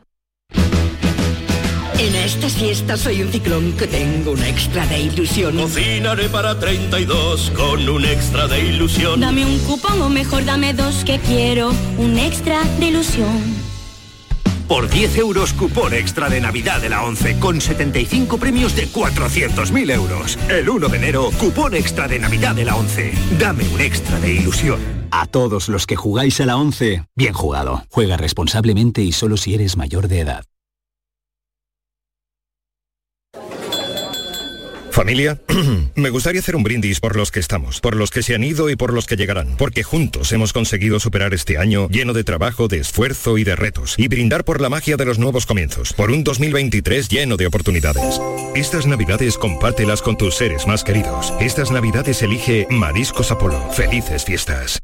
En esta siesta soy un ciclón que tengo un extra de ilusión. Cocinaré para 32 con un extra de ilusión. Dame un cupón o mejor dame dos que quiero un extra de ilusión. Por 10 euros cupón extra de Navidad de la 11 con 75 premios de 400.000 euros. El 1 de enero, cupón extra de Navidad de la 11. Dame un extra de ilusión. A todos los que jugáis a la 11, bien jugado. Juega responsablemente y solo si eres mayor de edad. Familia, me gustaría hacer un brindis por los que estamos, por los que se han ido y por los que llegarán, porque juntos hemos conseguido superar este año lleno de trabajo, de esfuerzo y de retos, y brindar por la magia de los nuevos comienzos, por un 2023 lleno de oportunidades. Estas navidades compártelas con tus seres más queridos. Estas navidades elige Mariscos Apolo. Felices fiestas.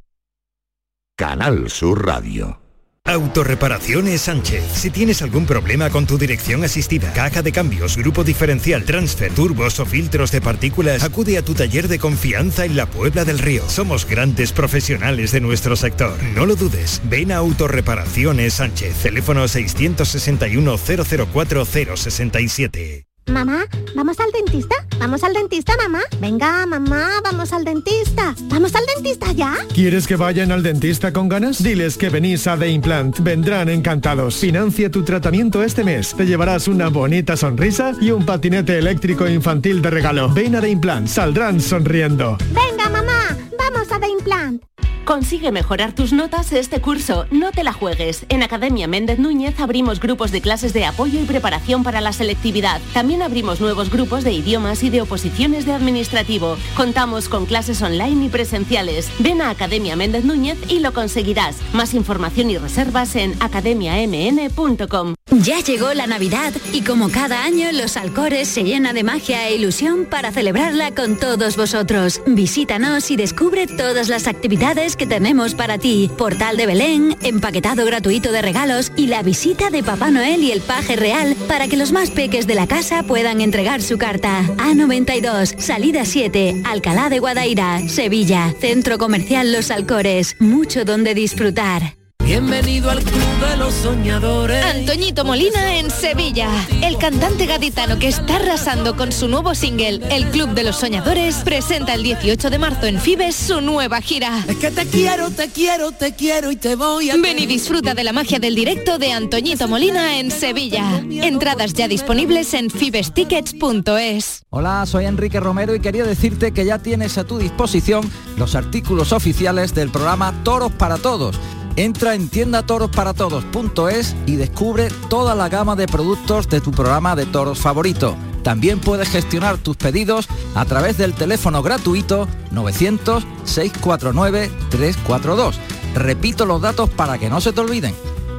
Canal Sur Radio. Autorreparaciones Sánchez. Si tienes algún problema con tu dirección asistida, caja de cambios, grupo diferencial, transfer, turbos o filtros de partículas, acude a tu taller de confianza en la Puebla del Río. Somos grandes profesionales de nuestro sector. No lo dudes. Ven a Autorreparaciones Sánchez. Teléfono 661 004 067. Mamá, ¿vamos al dentista? ¿Vamos al dentista, mamá? Venga, mamá, vamos al dentista. ¿Vamos al dentista ya? ¿Quieres que vayan al dentista con ganas? Diles que venís a The Implant. Vendrán encantados. Financia tu tratamiento este mes. Te llevarás una bonita sonrisa y un patinete eléctrico infantil de regalo. Ven a The Implant. Saldrán sonriendo. Venga, mamá, vamos a The Implant. Consigue mejorar tus notas este curso. No te la juegues. En Academia Méndez Núñez abrimos grupos de clases de apoyo y preparación para la selectividad. También abrimos nuevos grupos de idiomas y de oposiciones de administrativo. Contamos con clases online y presenciales. Ven a Academia Méndez Núñez y lo conseguirás. Más información y reservas en academiamn.com. Ya llegó la Navidad y como cada año los Alcores se llena de magia e ilusión para celebrarla con todos vosotros. Visítanos y descubre todas las actividades que tenemos para ti. Portal de Belén, empaquetado gratuito de regalos y la visita de Papá Noel y el paje real para que los más peques de la casa puedan entregar su carta. A92, salida 7, Alcalá de Guadaira, Sevilla, Centro Comercial Los Alcores. Mucho donde disfrutar. Bienvenido al club de los soñadores. Antoñito Molina en Sevilla. El cantante gaditano que está arrasando con su nuevo single, El Club de los Soñadores, presenta el 18 de marzo en Fibes su nueva gira. Es que te quiero, te quiero, te quiero y te voy a... Ven y disfruta de la magia del directo de Antoñito Molina en Sevilla. Entradas ya disponibles en fibestickets.es. Hola, soy Enrique Romero y quería decirte que ya tienes a tu disposición los artículos oficiales del programa Toros para Todos. Entra en tiendatorosparatodos.es y descubre toda la gama de productos de tu programa de toros favorito. También puedes gestionar tus pedidos a través del teléfono gratuito 900-649-342. Repito los datos para que no se te olviden.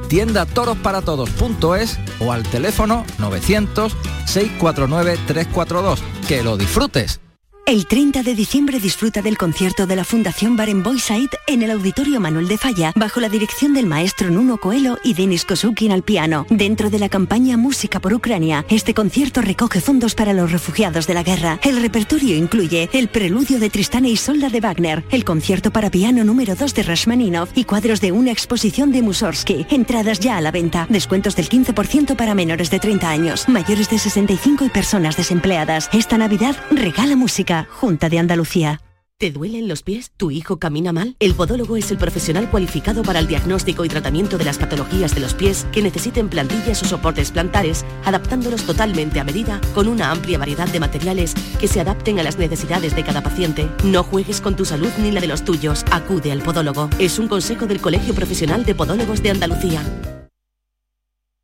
tiendatorosparatodos.es o al teléfono 900-649-342. ¡Que lo disfrutes! El 30 de diciembre disfruta del concierto de la Fundación Barenboim en el Auditorio Manuel de Falla, bajo la dirección del maestro Nuno Coelho y Denis Kosukin al piano. Dentro de la campaña Música por Ucrania, este concierto recoge fondos para los refugiados de la guerra. El repertorio incluye el preludio de Tristán y Solda de Wagner, el concierto para piano número 2 de Rashmaninov y cuadros de una exposición de Mussorgsky. Entradas ya a la venta. Descuentos del 15% para menores de 30 años, mayores de 65 y personas desempleadas. Esta Navidad regala música. Junta de Andalucía. ¿Te duelen los pies? ¿Tu hijo camina mal? El podólogo es el profesional cualificado para el diagnóstico y tratamiento de las patologías de los pies que necesiten plantillas o soportes plantares, adaptándolos totalmente a medida con una amplia variedad de materiales que se adapten a las necesidades de cada paciente. No juegues con tu salud ni la de los tuyos. Acude al podólogo. Es un consejo del Colegio Profesional de Podólogos de Andalucía.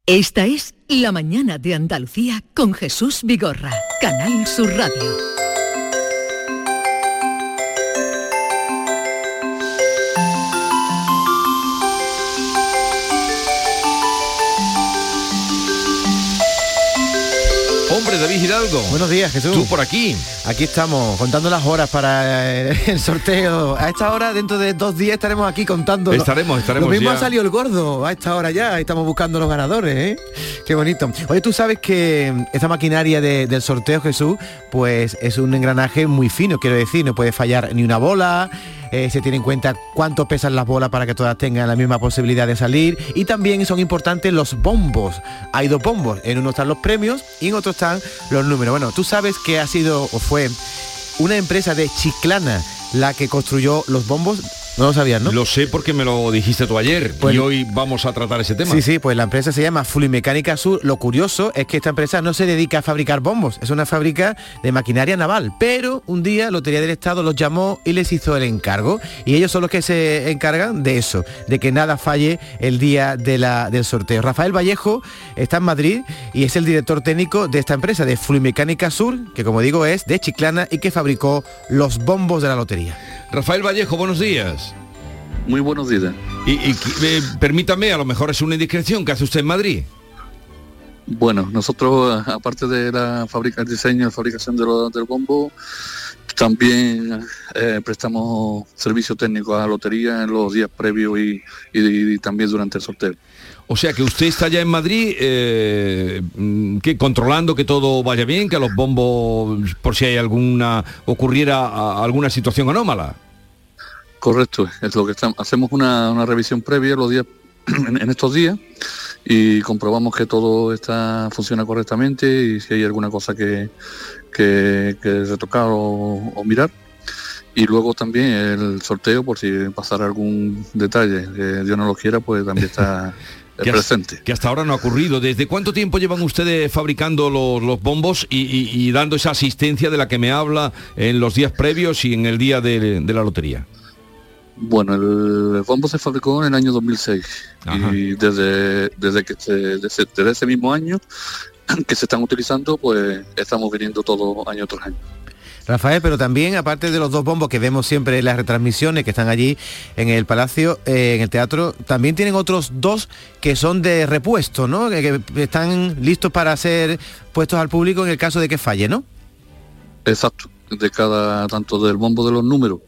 Esta es La mañana de Andalucía con Jesús Vigorra, Canal Sur Radio. David Hidalgo. Buenos días, Jesús. Tú por aquí. Aquí estamos, contando las horas para el sorteo. A esta hora, dentro de dos días, estaremos aquí contando. Estaremos, estaremos Lo mismo ya. ha salido el gordo a esta hora ya. Estamos buscando los ganadores, ¿eh? Qué bonito. Oye, tú sabes que esta maquinaria de- del sorteo, Jesús, pues es un engranaje muy fino, quiero decir. No puede fallar ni una bola. Eh, se tiene en cuenta cuánto pesan las bolas para que todas tengan la misma posibilidad de salir. Y también son importantes los bombos. Hay dos bombos. En uno están los premios y en otro están los números. Bueno, tú sabes que ha sido o fue una empresa de Chiclana la que construyó los bombos. No lo sabías, ¿no? Lo sé porque me lo dijiste tú ayer Pues- y hoy vamos a tratar ese tema. Sí, sí, pues la empresa se llama Fluimecánica Sur. Lo curioso es que esta empresa no se dedica a fabricar bombos, es una fábrica de maquinaria naval. Pero un día Lotería del Estado los llamó y les hizo el encargo. Y ellos son los que se encargan de eso, de que nada falle el día de la- del sorteo. Rafael Vallejo está en Madrid y es el director técnico de esta empresa, de Fluimecánica Sur, que como digo es de Chiclana y que fabricó los bombos de la lotería. Rafael Vallejo, buenos días. Muy buenos días. Y, y, eh, permítame, a lo mejor es una indiscreción que hace usted en Madrid. Bueno, nosotros, aparte de la fábrica, el diseño y la fabricación de lo- del bombo, también eh, prestamos servicio técnico a la lotería en los días previos y, y- y también durante el sorteo. O sea que usted está ya en Madrid, eh, que controlando que todo vaya bien, que a los bombos, por si hay alguna, ocurriera alguna situación anómala. Correcto, es lo que estamos. Hacemos una, una revisión previa los días en, en estos días y comprobamos que todo está funciona correctamente y si hay alguna cosa que, que, que retocar o, o mirar. Y luego también el sorteo, por si pasara algún detalle que Dios no lo quiera, pues también está Que, presente. que hasta ahora no ha ocurrido. ¿Desde cuánto tiempo llevan ustedes fabricando los, los bombos y, y- y dando esa asistencia de la que me habla en los días previos y en el día de, de la lotería? Bueno, el bombo se fabricó en el año 2006 y desde, desde, que se- desde, desde ese mismo año que se están utilizando, pues estamos viniendo todo año tras año. Rafael, pero también, aparte de los dos bombos que vemos siempre en las retransmisiones que están allí en el Palacio, eh, en el teatro, también tienen otros dos que son de repuesto, ¿no? Que, que están listos para ser puestos al público en el caso de que falle, ¿no? Exacto. De cada, tanto del bombo de los números,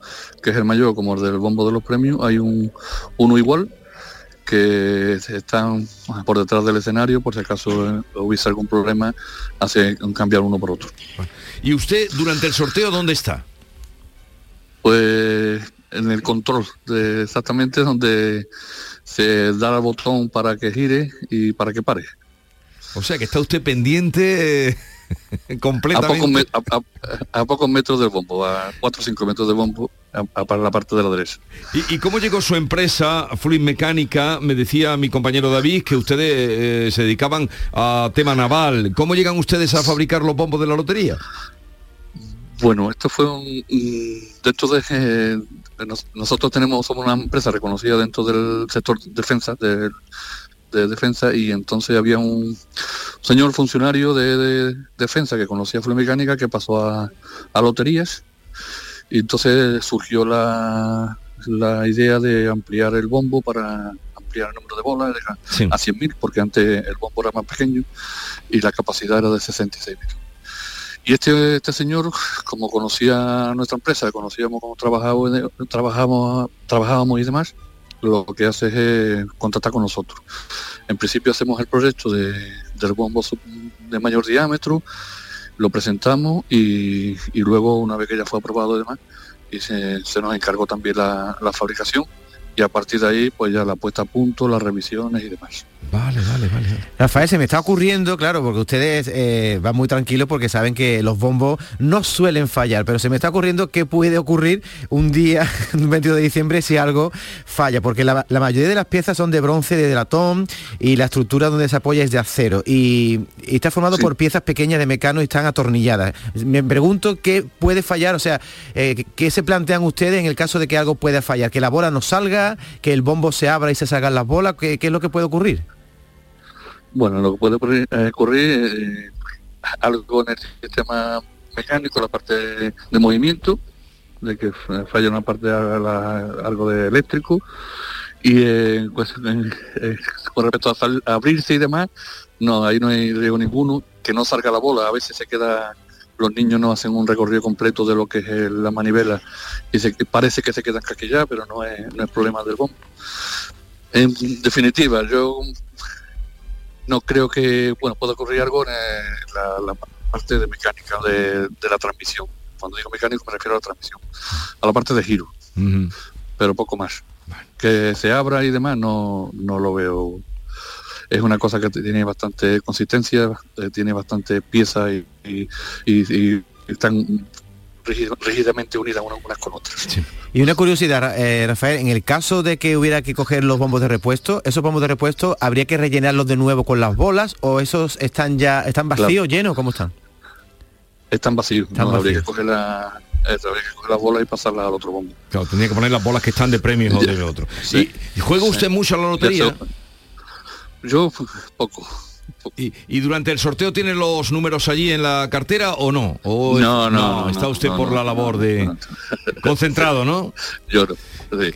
que es el mayor, como el del bombo de los premios, hay un uno igual que están por detrás del escenario, por si acaso eh, hubiese algún problema, hace cambiar uno por otro. ¿Y usted durante el sorteo dónde está? Pues en el control de exactamente donde se da el botón para que gire y para que pare. O sea que está usted pendiente A completamente. a- a- a pocos metros del bombo, a 4 o 5 metros del bombo, para la parte de la derecha. ¿Y, y cómo llegó su empresa, Fluid Mecánica? Me decía mi compañero David que ustedes eh, se dedicaban a tema naval. ¿Cómo llegan ustedes a fabricar los bombos de la lotería? Bueno, esto fue un, dentro de eh, nos- nosotros tenemos somos una empresa reconocida dentro del sector defensa del- de defensa y entonces había un señor funcionario de, de defensa que conocía Fluid Mecánica que pasó a, a loterías y entonces surgió la, la idea de ampliar el bombo para ampliar el número de bolas Sí. a 100.000 porque antes el bombo era más pequeño y la capacidad era de 66.000 Y este, este señor, como conocía nuestra empresa, conocíamos cómo trabajábamos, trabajábamos, trabajábamos y demás, lo que hace es eh, contactar con nosotros. En principio hacemos el proyecto de, del bombo de mayor diámetro, lo presentamos y, y, luego una vez que ya fue aprobado y demás, y se, se nos encargó también la, la fabricación y a partir de ahí pues ya la puesta a punto, las revisiones y demás. Vale, vale, vale. Rafael, se me está ocurriendo, claro, porque ustedes eh, van muy tranquilos porque saben que los bombos no suelen fallar, pero se me está ocurriendo qué puede ocurrir un día, un 22 de diciembre, si algo falla, porque la, la mayoría de las piezas son de bronce, de latón, y la estructura donde se apoya es de acero, y, y está formado sí. por piezas pequeñas de mecano y están atornilladas. Me pregunto qué puede fallar, o sea, eh, qué se plantean ustedes en el caso de que algo pueda fallar, que la bola no salga, que el bombo se abra y se salgan las bolas, ¿qué, qué es lo que puede ocurrir? Bueno, lo que puede ocurrir, eh, eh, algo en el sistema mecánico, la parte de, movimiento, de que falla una parte algo de eléctrico, y eh, pues, con respecto a, abrirse y demás, no, ahí no hay riesgo ninguno, que no salga la bola, a veces se queda, los niños no hacen un recorrido completo de lo que es la manivela, y se, parece que se quedan caquilladas, pero no es, no es problema del bombo. En definitiva, yo no creo que bueno pueda ocurrir algo en la, la parte de mecánica de, de, la transmisión. Cuando digo mecánico me refiero a la transmisión, a la parte de giro, uh -huh. pero poco más. Que se abra y demás no, no lo veo. Es una cosa que tiene bastante consistencia, eh, tiene bastante pieza y, y, y, y están rígidamente unidas unas con otras. Sí. Y una curiosidad, eh, Rafael, en el caso de que hubiera que coger los bombos de repuesto, ¿esos bombos de repuesto habría que rellenarlos de nuevo con las bolas o esos están ya están vacíos, claro. llenos? ¿Cómo están? Están vacíos, están no, vacíos. habría que coger la, las bolas y pasarlas al otro bombo. Claro, tendría que poner las bolas que están de premios o de otro. Sí. ¿Y, ¿Juega usted sí. mucho a la lotería? Yo, poco. ¿Y, ¿Y, durante el sorteo tiene los números allí en la cartera o no? ¿O no, no, no, Está usted por la labor de... Concentrado, ¿no? Yo.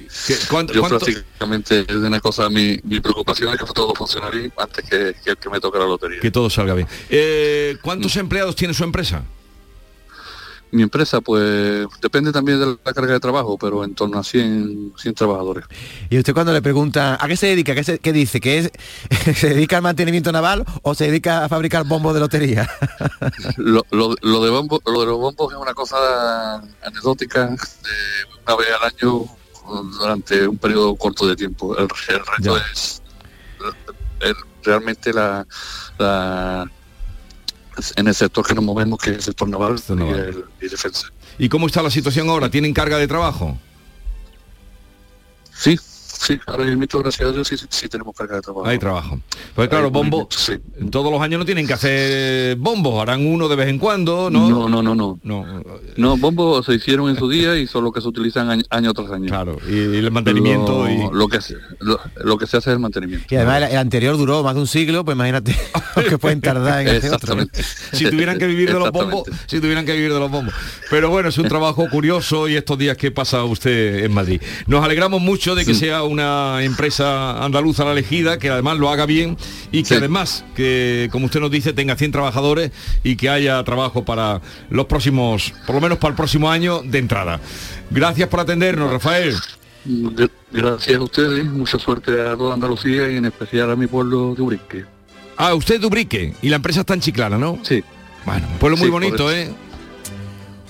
Sí. ¿Cuánto, Yo ¿cuánto? prácticamente es una cosa, mi, mi, preocupación es que todo funcione bien antes que, que, que me toque la lotería. Que todo salga bien. Eh, ¿Cuántos mm. empleados tiene su empresa? Mi empresa, pues, depende también de la carga de trabajo, pero en torno a 100, 100 trabajadores. Y usted cuando le pregunta, ¿a qué se dedica? ¿Qué, se, qué dice? ¿Que es, se dedica al mantenimiento naval o se dedica a fabricar bombos de lotería? lo, lo, lo, de bombo, lo de los bombos es una cosa anecdótica de una vez al año durante un periodo corto de tiempo. El, el resto ya. es el, realmente la, la en el sector que nos movemos, que es el sector naval, y, el, y, defensa. ¿Y cómo está la situación ahora? ¿Tienen carga de trabajo? Sí, sí, ahora mismo, gracias a Dios, sí, sí, tenemos carga de trabajo. Hay trabajo. Pues claro, bombo, sí. todos los años no tienen que hacer bombos, harán uno de vez en cuando, ¿no? No, no, no, no. No, no bombos se hicieron en su día y son los que se utilizan año, año tras año. Claro, y, y el mantenimiento lo, y... Lo que, lo, lo, que se hace es el mantenimiento. Y además el, el, anterior duró más de un siglo, pues imagínate lo que pueden tardar en hacer otro. si tuvieran que vivir de los bombos, si tuvieran que vivir de los bombos. Pero bueno, es un trabajo curioso y estos días que pasa usted en Madrid. Nos alegramos mucho de que sí. sea una empresa andaluza la elegida, que además lo haga bien y que sí. además, que como usted nos dice, tenga 100 trabajadores y que haya trabajo para los próximos, por lo menos para el próximo año de entrada. Gracias por atendernos, Rafael. Gracias a ustedes, mucha suerte a toda Andalucía y en especial a mi pueblo de Ubrique. Ah, usted es de Ubrique y la empresa está en Chiclana, ¿no? Sí. Bueno, pueblo muy sí, bonito, ¿eh?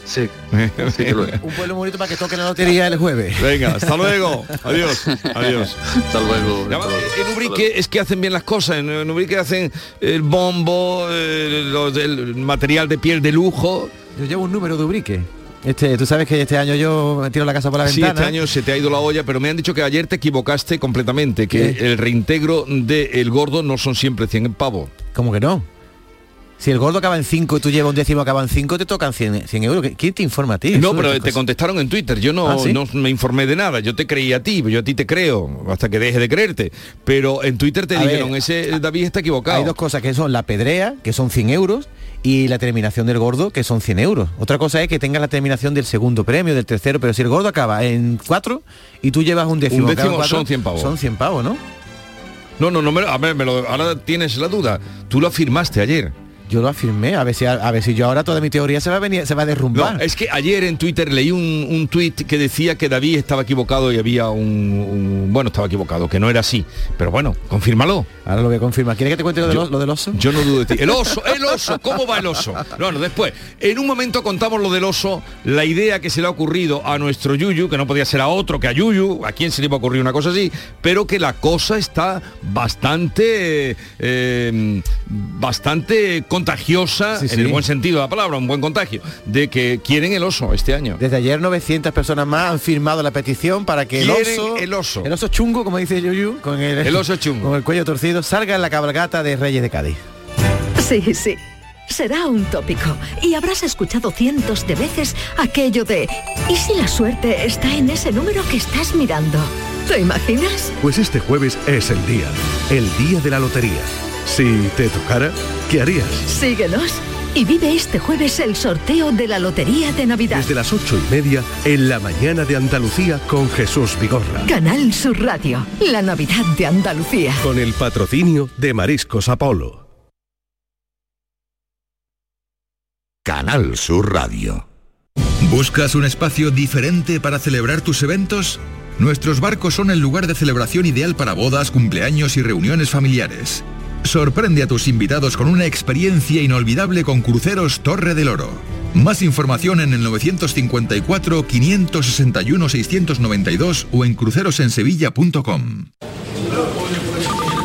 Sí, sí Un pueblo bonito para que toque la lotería el jueves. Venga, hasta luego. Adiós. Adiós. Hasta luego. Ya, en Ubrique es que hacen bien las cosas. En Ubrique hacen el bombo, el, el material de piel de lujo. Yo llevo un número de Ubrique. Este, tú sabes que este año yo me tiro la casa por la sí, ventana. este año se te ha ido la olla, pero me han dicho que ayer te equivocaste completamente, que ¿Qué? el reintegro del de gordo no son siempre 100 pavos. ¿Cómo que no? Si el gordo acaba en 5 y tú llevas un décimo acaba en 5, te tocan 100, 100, euros. ¿Quién te informa a ti? No, pero te contestaron en Twitter. Yo no, ¿Ah, sí? no me informé de nada. Yo te creí a ti, yo a ti te creo, hasta que deje de creerte. Pero en Twitter te a dijeron, ver, ese David está equivocado. Hay dos cosas que son la pedrea, que son 100 euros, y la terminación del gordo, que son 100 euros. Otra cosa es que tengas la terminación del segundo premio, del tercero, pero si el gordo acaba en 4 y tú llevas un décimo, un décimo cuatro, son 100 pavos. Son 100 pavos, ¿no? No, no, no, me, a ver, me lo, ahora tienes la duda. Tú lo afirmaste ayer Yo lo afirmé, a ver si a, ver si yo ahora toda mi teoría se va a venir, se va a derrumbar. No, es que ayer en Twitter leí un, un tuit que decía que David estaba equivocado y había un, un- bueno, estaba equivocado, que no era así. Pero bueno, confírmalo. Ahora lo voy a confirmar. ¿Quieres que te cuente Yo- lo del oso? Yo no dudo de ti. El oso, el oso, ¿cómo va el oso? Bueno, después, en un momento contamos lo del oso, la idea que se le ha ocurrido a nuestro Yuyu, que no podía ser a otro que a Yuyu, a quién se le iba a ocurrir una cosa así, pero que la cosa está bastante, eh, bastante contagiosa, Sí, en el buen sentido de la palabra, un buen contagio, de que quieren el oso este año. Desde ayer 900 personas más han firmado la petición para que el oso, el oso. el oso chungo, como dice Yuyu, con el, El oso chungo. con el cuello torcido, salga en la cabalgata de Reyes de Cádiz. Sí, sí. Será un tópico y habrás escuchado cientos de veces aquello de ¿y si la suerte está en ese número que estás mirando? ¿Te imaginas? Pues este jueves es el día, el día de la lotería. Si te tocara, ¿qué harías? Síguenos y vive este jueves el sorteo de la Lotería de Navidad. Desde las ocho y media, en la mañana de Andalucía con Jesús Vigorra. Canal Sur Radio, la Navidad de Andalucía. Con el patrocinio de Mariscos Apolo. Canal Sur Radio. ¿Buscas un espacio diferente para celebrar tus eventos? Nuestros barcos son el lugar de celebración ideal para bodas, cumpleaños y reuniones familiares. Sorprende a tus invitados con una experiencia inolvidable con Cruceros Torre del Oro. Más información en el 954-561-692 o en crucerosensevilla.com.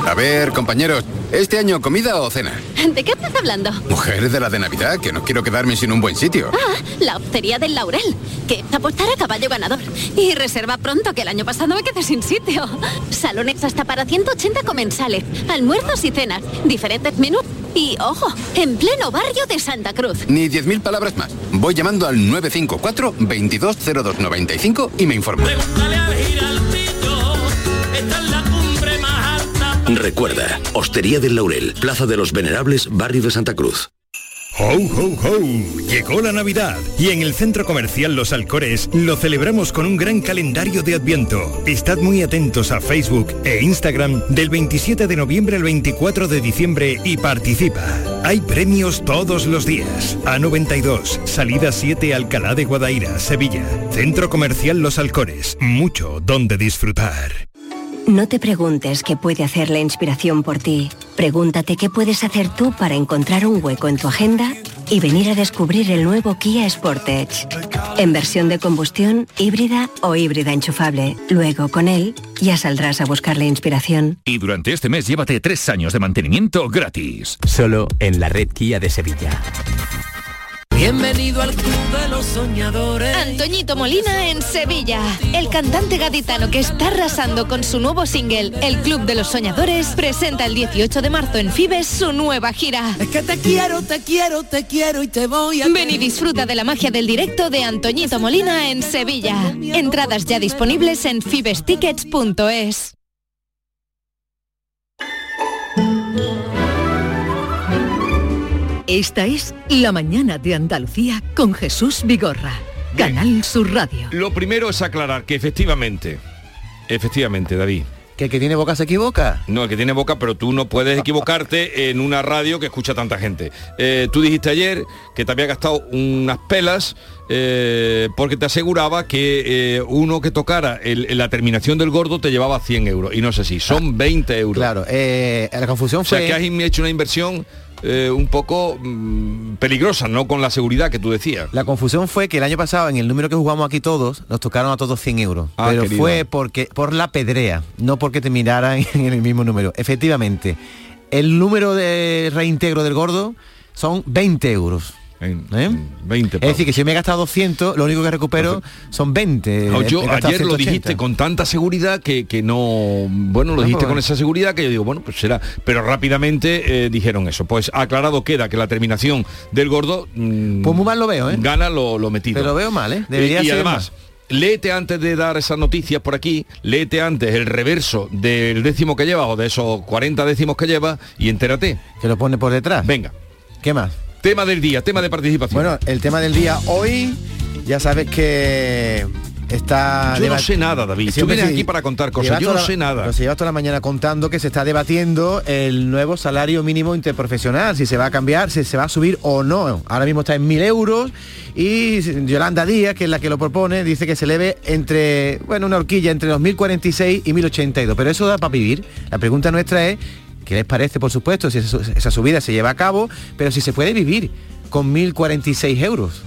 A ver, compañeros, ¿este año comida o cena? ¿De qué estás hablando? Mujer de la de Navidad, que no quiero quedarme sin un buen sitio. Ah, la hostería del Laurel, que es apostar a caballo ganador. Y reserva pronto, que el año pasado me quedé sin sitio. Salones hasta para 180 comensales, almuerzos y cenas, diferentes menús. Y, ojo, en pleno barrio de Santa Cruz. Ni 10.000 palabras más. Voy llamando al 954-220295 y me informo. Recuerda, Hostería del Laurel, Plaza de los Venerables, Barrio de Santa Cruz. ¡Ho, ho, ho! Llegó la Navidad y en el Centro Comercial Los Alcores lo celebramos con un gran calendario de Adviento. Estad muy atentos a Facebook e Instagram del 27 de noviembre al 24 de diciembre y participa. Hay premios todos los días. A92, salida 7 Alcalá de Guadaira, Sevilla. Centro Comercial Los Alcores. Mucho donde disfrutar. No te preguntes qué puede hacer la inspiración por ti. Pregúntate qué puedes hacer tú para encontrar un hueco en tu agenda y venir a descubrir el nuevo Kia Sportage. En versión de combustión, híbrida o híbrida enchufable. Luego, con él, ya saldrás a buscar la inspiración. Y durante este mes llévate tres años de mantenimiento gratis. Solo en la red Kia de Sevilla. Bienvenido al club de los soñadores. Antoñito Molina en Sevilla. El cantante gaditano que está arrasando con su nuevo single, El Club de los Soñadores, presenta el 18 de marzo en Fibes su nueva gira. Es que te quiero, te quiero, te quiero y te voy a... Ven y disfruta de la magia del directo de Antoñito Molina en Sevilla. Entradas ya disponibles en fibestickets.es. Esta es La mañana de Andalucía con Jesús Vigorra. Canal Sur Radio. Lo primero es aclarar que efectivamente, efectivamente, David. ¿Que el que tiene boca se equivoca? No, el que tiene boca, pero tú no puedes equivocarte en una radio que escucha tanta gente. Eh, tú dijiste ayer que te había gastado unas pelas eh, porque te aseguraba que eh, uno que tocara el- la terminación del gordo te llevaba 100 euros. Y no sé si, son 20 euros. Claro, eh, la confusión O sea fue... que has hecho una inversión eh, un poco mm, peligrosa, no con la seguridad que tú decías. La confusión fue que el año pasado en el número que jugamos aquí todos nos tocaron a todos 100 euros. Ah, pero fue porque por la pedrea, no porque te miraran en el mismo número. Efectivamente, el número de reintegro del gordo son 20 euros. ¿Eh? 20 es decir, que si me he gastado 200, lo único que recupero son 20. No, He- yo ayer lo 180. dijiste con tanta seguridad que, que no bueno lo No, dijiste pues, con esa seguridad que yo digo bueno pues será pero rápidamente eh, dijeron eso pues aclarado queda que la terminación del gordo mm, Pues muy mal lo veo, ¿eh? gana lo, lo metido Te lo veo mal, ¿eh? Debería y, y ser además Léete antes de dar esas noticias por aquí, léete antes el reverso del décimo que llevas o de esos 40 décimos que llevas y entérate. Que lo pone por detrás. Venga. ¿Qué más? Tema del día, tema de participación. Bueno, el tema del día hoy, ya sabes que está... Yo no sé nada, David. Tú vienes aquí para contar cosas. Yo no la- sé nada. pero se lleva toda la mañana contando que se está debatiendo el nuevo salario mínimo interprofesional, si se va a cambiar, si se va a subir o no. Ahora mismo está en mil euros y Yolanda Díaz, que es la que lo propone, dice que se eleve entre, bueno, una horquilla entre los 1046 y 1082. Pero eso da para vivir. La pregunta nuestra es, ¿qué les parece, por supuesto, si esa, subida se lleva a cabo, pero si se puede vivir con 1046 euros?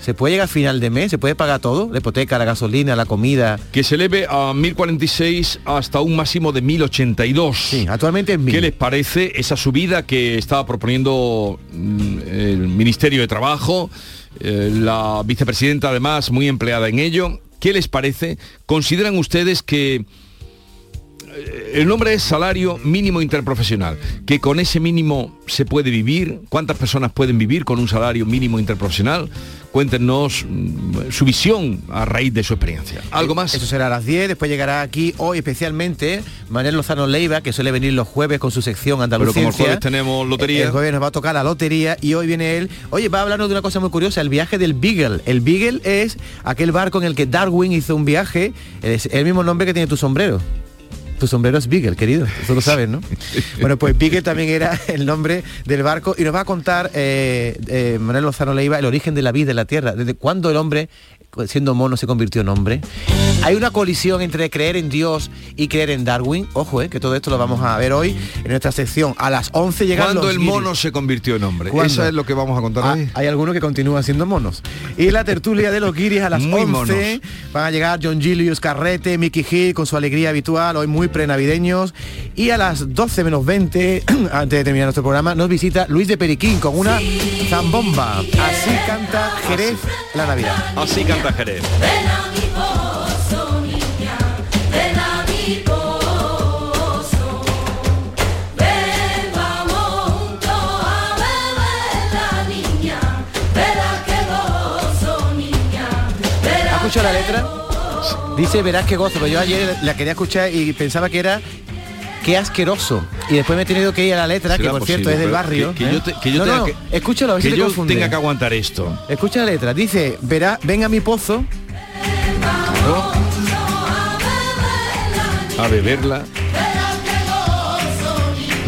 ¿Se puede llegar a final de mes? ¿Se puede pagar todo? La hipoteca, la gasolina, la comida. Que se eleve a 1046 hasta un máximo de 1082. Sí, actualmente es 1000. ¿Qué les parece esa subida que estaba proponiendo mm, el Ministerio de Trabajo? eh, la vicepresidenta además muy empleada en ello. ¿Qué les parece? ¿Consideran ustedes que el nombre es salario mínimo interprofesional, que con ese mínimo se puede vivir. ¿Cuántas personas pueden vivir con un salario mínimo interprofesional? Cuéntenos mm, su visión a raíz de su experiencia. ¿Algo más? Eso será a las 10, después llegará aquí hoy especialmente Manuel Lozano Leiva, que suele venir los jueves con su sección Andalucía. Pero como el jueves tenemos lotería. El jueves nos va a tocar la lotería y hoy viene él. Oye, va a hablarnos de una cosa muy curiosa, el viaje del Beagle. El Beagle es aquel barco en el que Darwin hizo un viaje, es el mismo nombre que tiene tu sombrero. Tu sombrero es Beagle, querido. Tú lo sabes, ¿no? bueno, pues Beagle también era el nombre del barco y nos va a contar eh, eh, Manuel Lozano Leiva el origen de la vida en la Tierra. Desde cuándo el hombre, siendo mono, se convirtió en hombre. Hay una colisión entre creer en Dios y creer en Darwin. Ojo, eh, que todo esto lo vamos a ver hoy en nuestra sección. A las 11 llegan ¿Cuándo los el mono se convirtió en hombre? ¿Cuándo? Eso es lo que vamos a contar Ah, hoy. hay algunos que continúan siendo monos. Y la tertulia de los guiris a las Muy 11 monos. van a llegar John Gilius Carrete, Mickey Hill con su alegría habitual, hoy muy prenavideños. Y a las 12 menos 20, antes de terminar nuestro programa, nos visita Luis de Periquín con una zambomba. Así canta Jerez la Navidad. Así canta Jerez. ¿Has escuchado la letra? Dice, verás qué gozo, pero yo ayer la quería escuchar y pensaba que era qué asqueroso. Y después me he tenido que ir a la letra, que por posible, cierto es del barrio. que- que ¿eh? yo te- que yo No, tenga no, que- escúchalo, a ver si que te yo confunde. tenga que aguantar esto. Escucha la letra, dice, verá, ven a mi pozo. A beberla.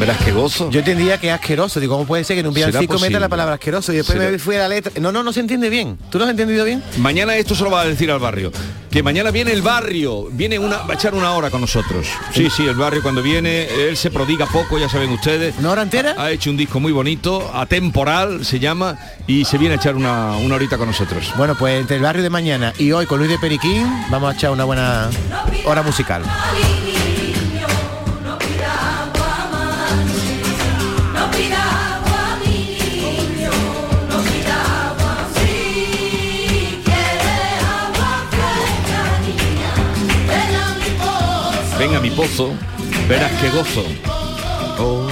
Verás qué gozo. Yo entendía que es asqueroso. Digo, ¿cómo puede ser que en un ¿Será villancico meta la palabra asqueroso? Y después ¿Será? me fui a la letra. No, no, no se entiende bien. ¿Tú lo has entendido bien? Mañana esto se lo va a decir al barrio. Que mañana viene el barrio, viene una, va a echar una hora con nosotros. Sí, sí, el barrio cuando viene, él se prodiga poco, ya saben ustedes. ¿Una hora entera? Ha hecho un disco muy bonito, atemporal se llama, y se viene a echar una, una horita con nosotros. Bueno, pues entre el barrio de mañana y hoy con Luis de Periquín vamos a echar una buena hora musical. Pozo, verás qué gozo. Oh.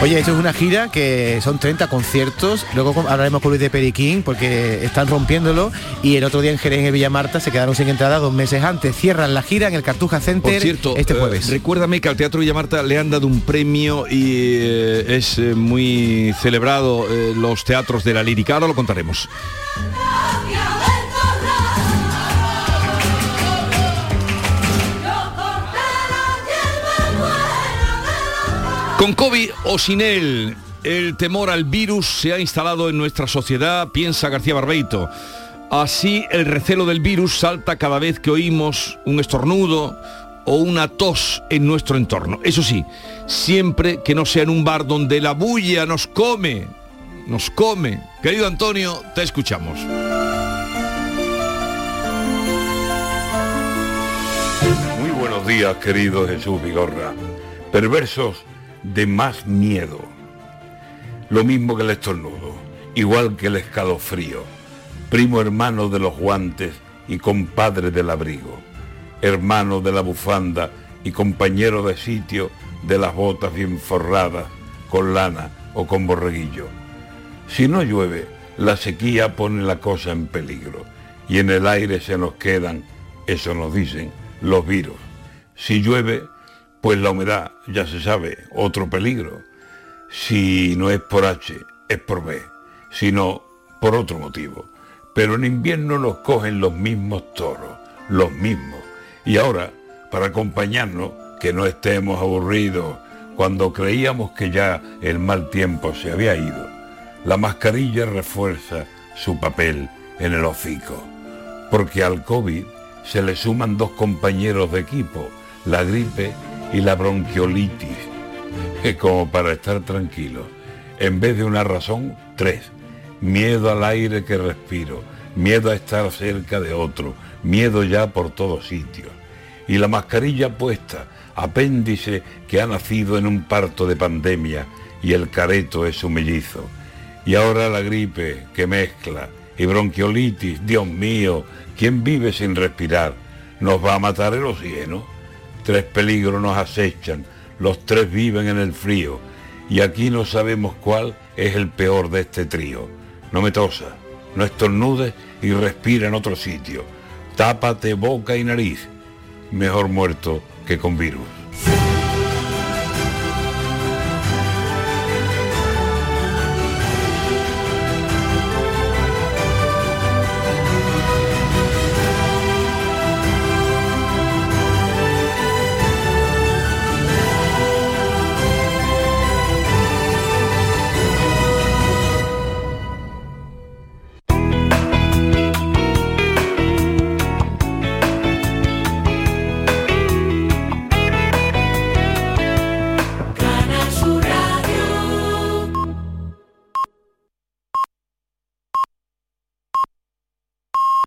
Oye, esto es una gira que son 30 conciertos. Luego hablaremos con Luis de Periquín porque están rompiéndolo. Y el otro día en Jerez, en Villa Marta, se quedaron sin entrada dos meses antes. Cierran la gira en el Cartuja Center Por cierto, este eh, jueves. recuérdame que al Teatro Villamarta le han dado un premio y eh, es eh, muy celebrado los teatros de la lírica. Ahora lo contaremos. Con COVID o sin él, el temor al virus se ha instalado en nuestra sociedad, piensa García Barbeito. Así el recelo del virus salta cada vez que oímos un estornudo o una tos en nuestro entorno. Eso sí, siempre que no sea en un bar donde la bulla nos come, nos come. Querido Antonio, te escuchamos. Muy buenos días, querido Jesús Vigorra. Perversos de más miedo. Lo mismo que el estornudo, igual que el escalofrío. Primo hermano de los guantes y compadre del abrigo. Hermano de la bufanda y compañero de sitio de las botas bien forradas, con lana o con borreguillo. Si no llueve, la sequía pone la cosa en peligro y en el aire se nos quedan, eso nos dicen, los virus. Si llueve, pues la humedad, ya se sabe, otro peligro. Si no es por H, es por B. Si no, por otro motivo. pero en invierno nos cogen los mismos toros, los mismos. Y ahora, para acompañarnos, que no estemos aburridos, cuando creíamos que ya el mal tiempo se había ido, la mascarilla refuerza su papel en el hocico, porque al COVID se le suman dos compañeros de equipo, la gripe y la bronquiolitis, como para estar tranquilos. En vez de una razón, tres. Miedo al aire que respiro, miedo a estar cerca de otro, miedo ya por todos sitios. Y la mascarilla puesta, apéndice que ha nacido en un parto de pandemia y el careto es su mellizo. Y ahora la gripe que mezcla y bronquiolitis, Dios mío, ¿quién vive sin respirar? ¿Nos va a matar el oxígeno? Tres peligros nos acechan, los tres viven en el frío y aquí no sabemos cuál es el peor de este trío. No me tosa, no estornudes y respira en otro sitio. Tápate boca y nariz. Mejor muerto que con virus.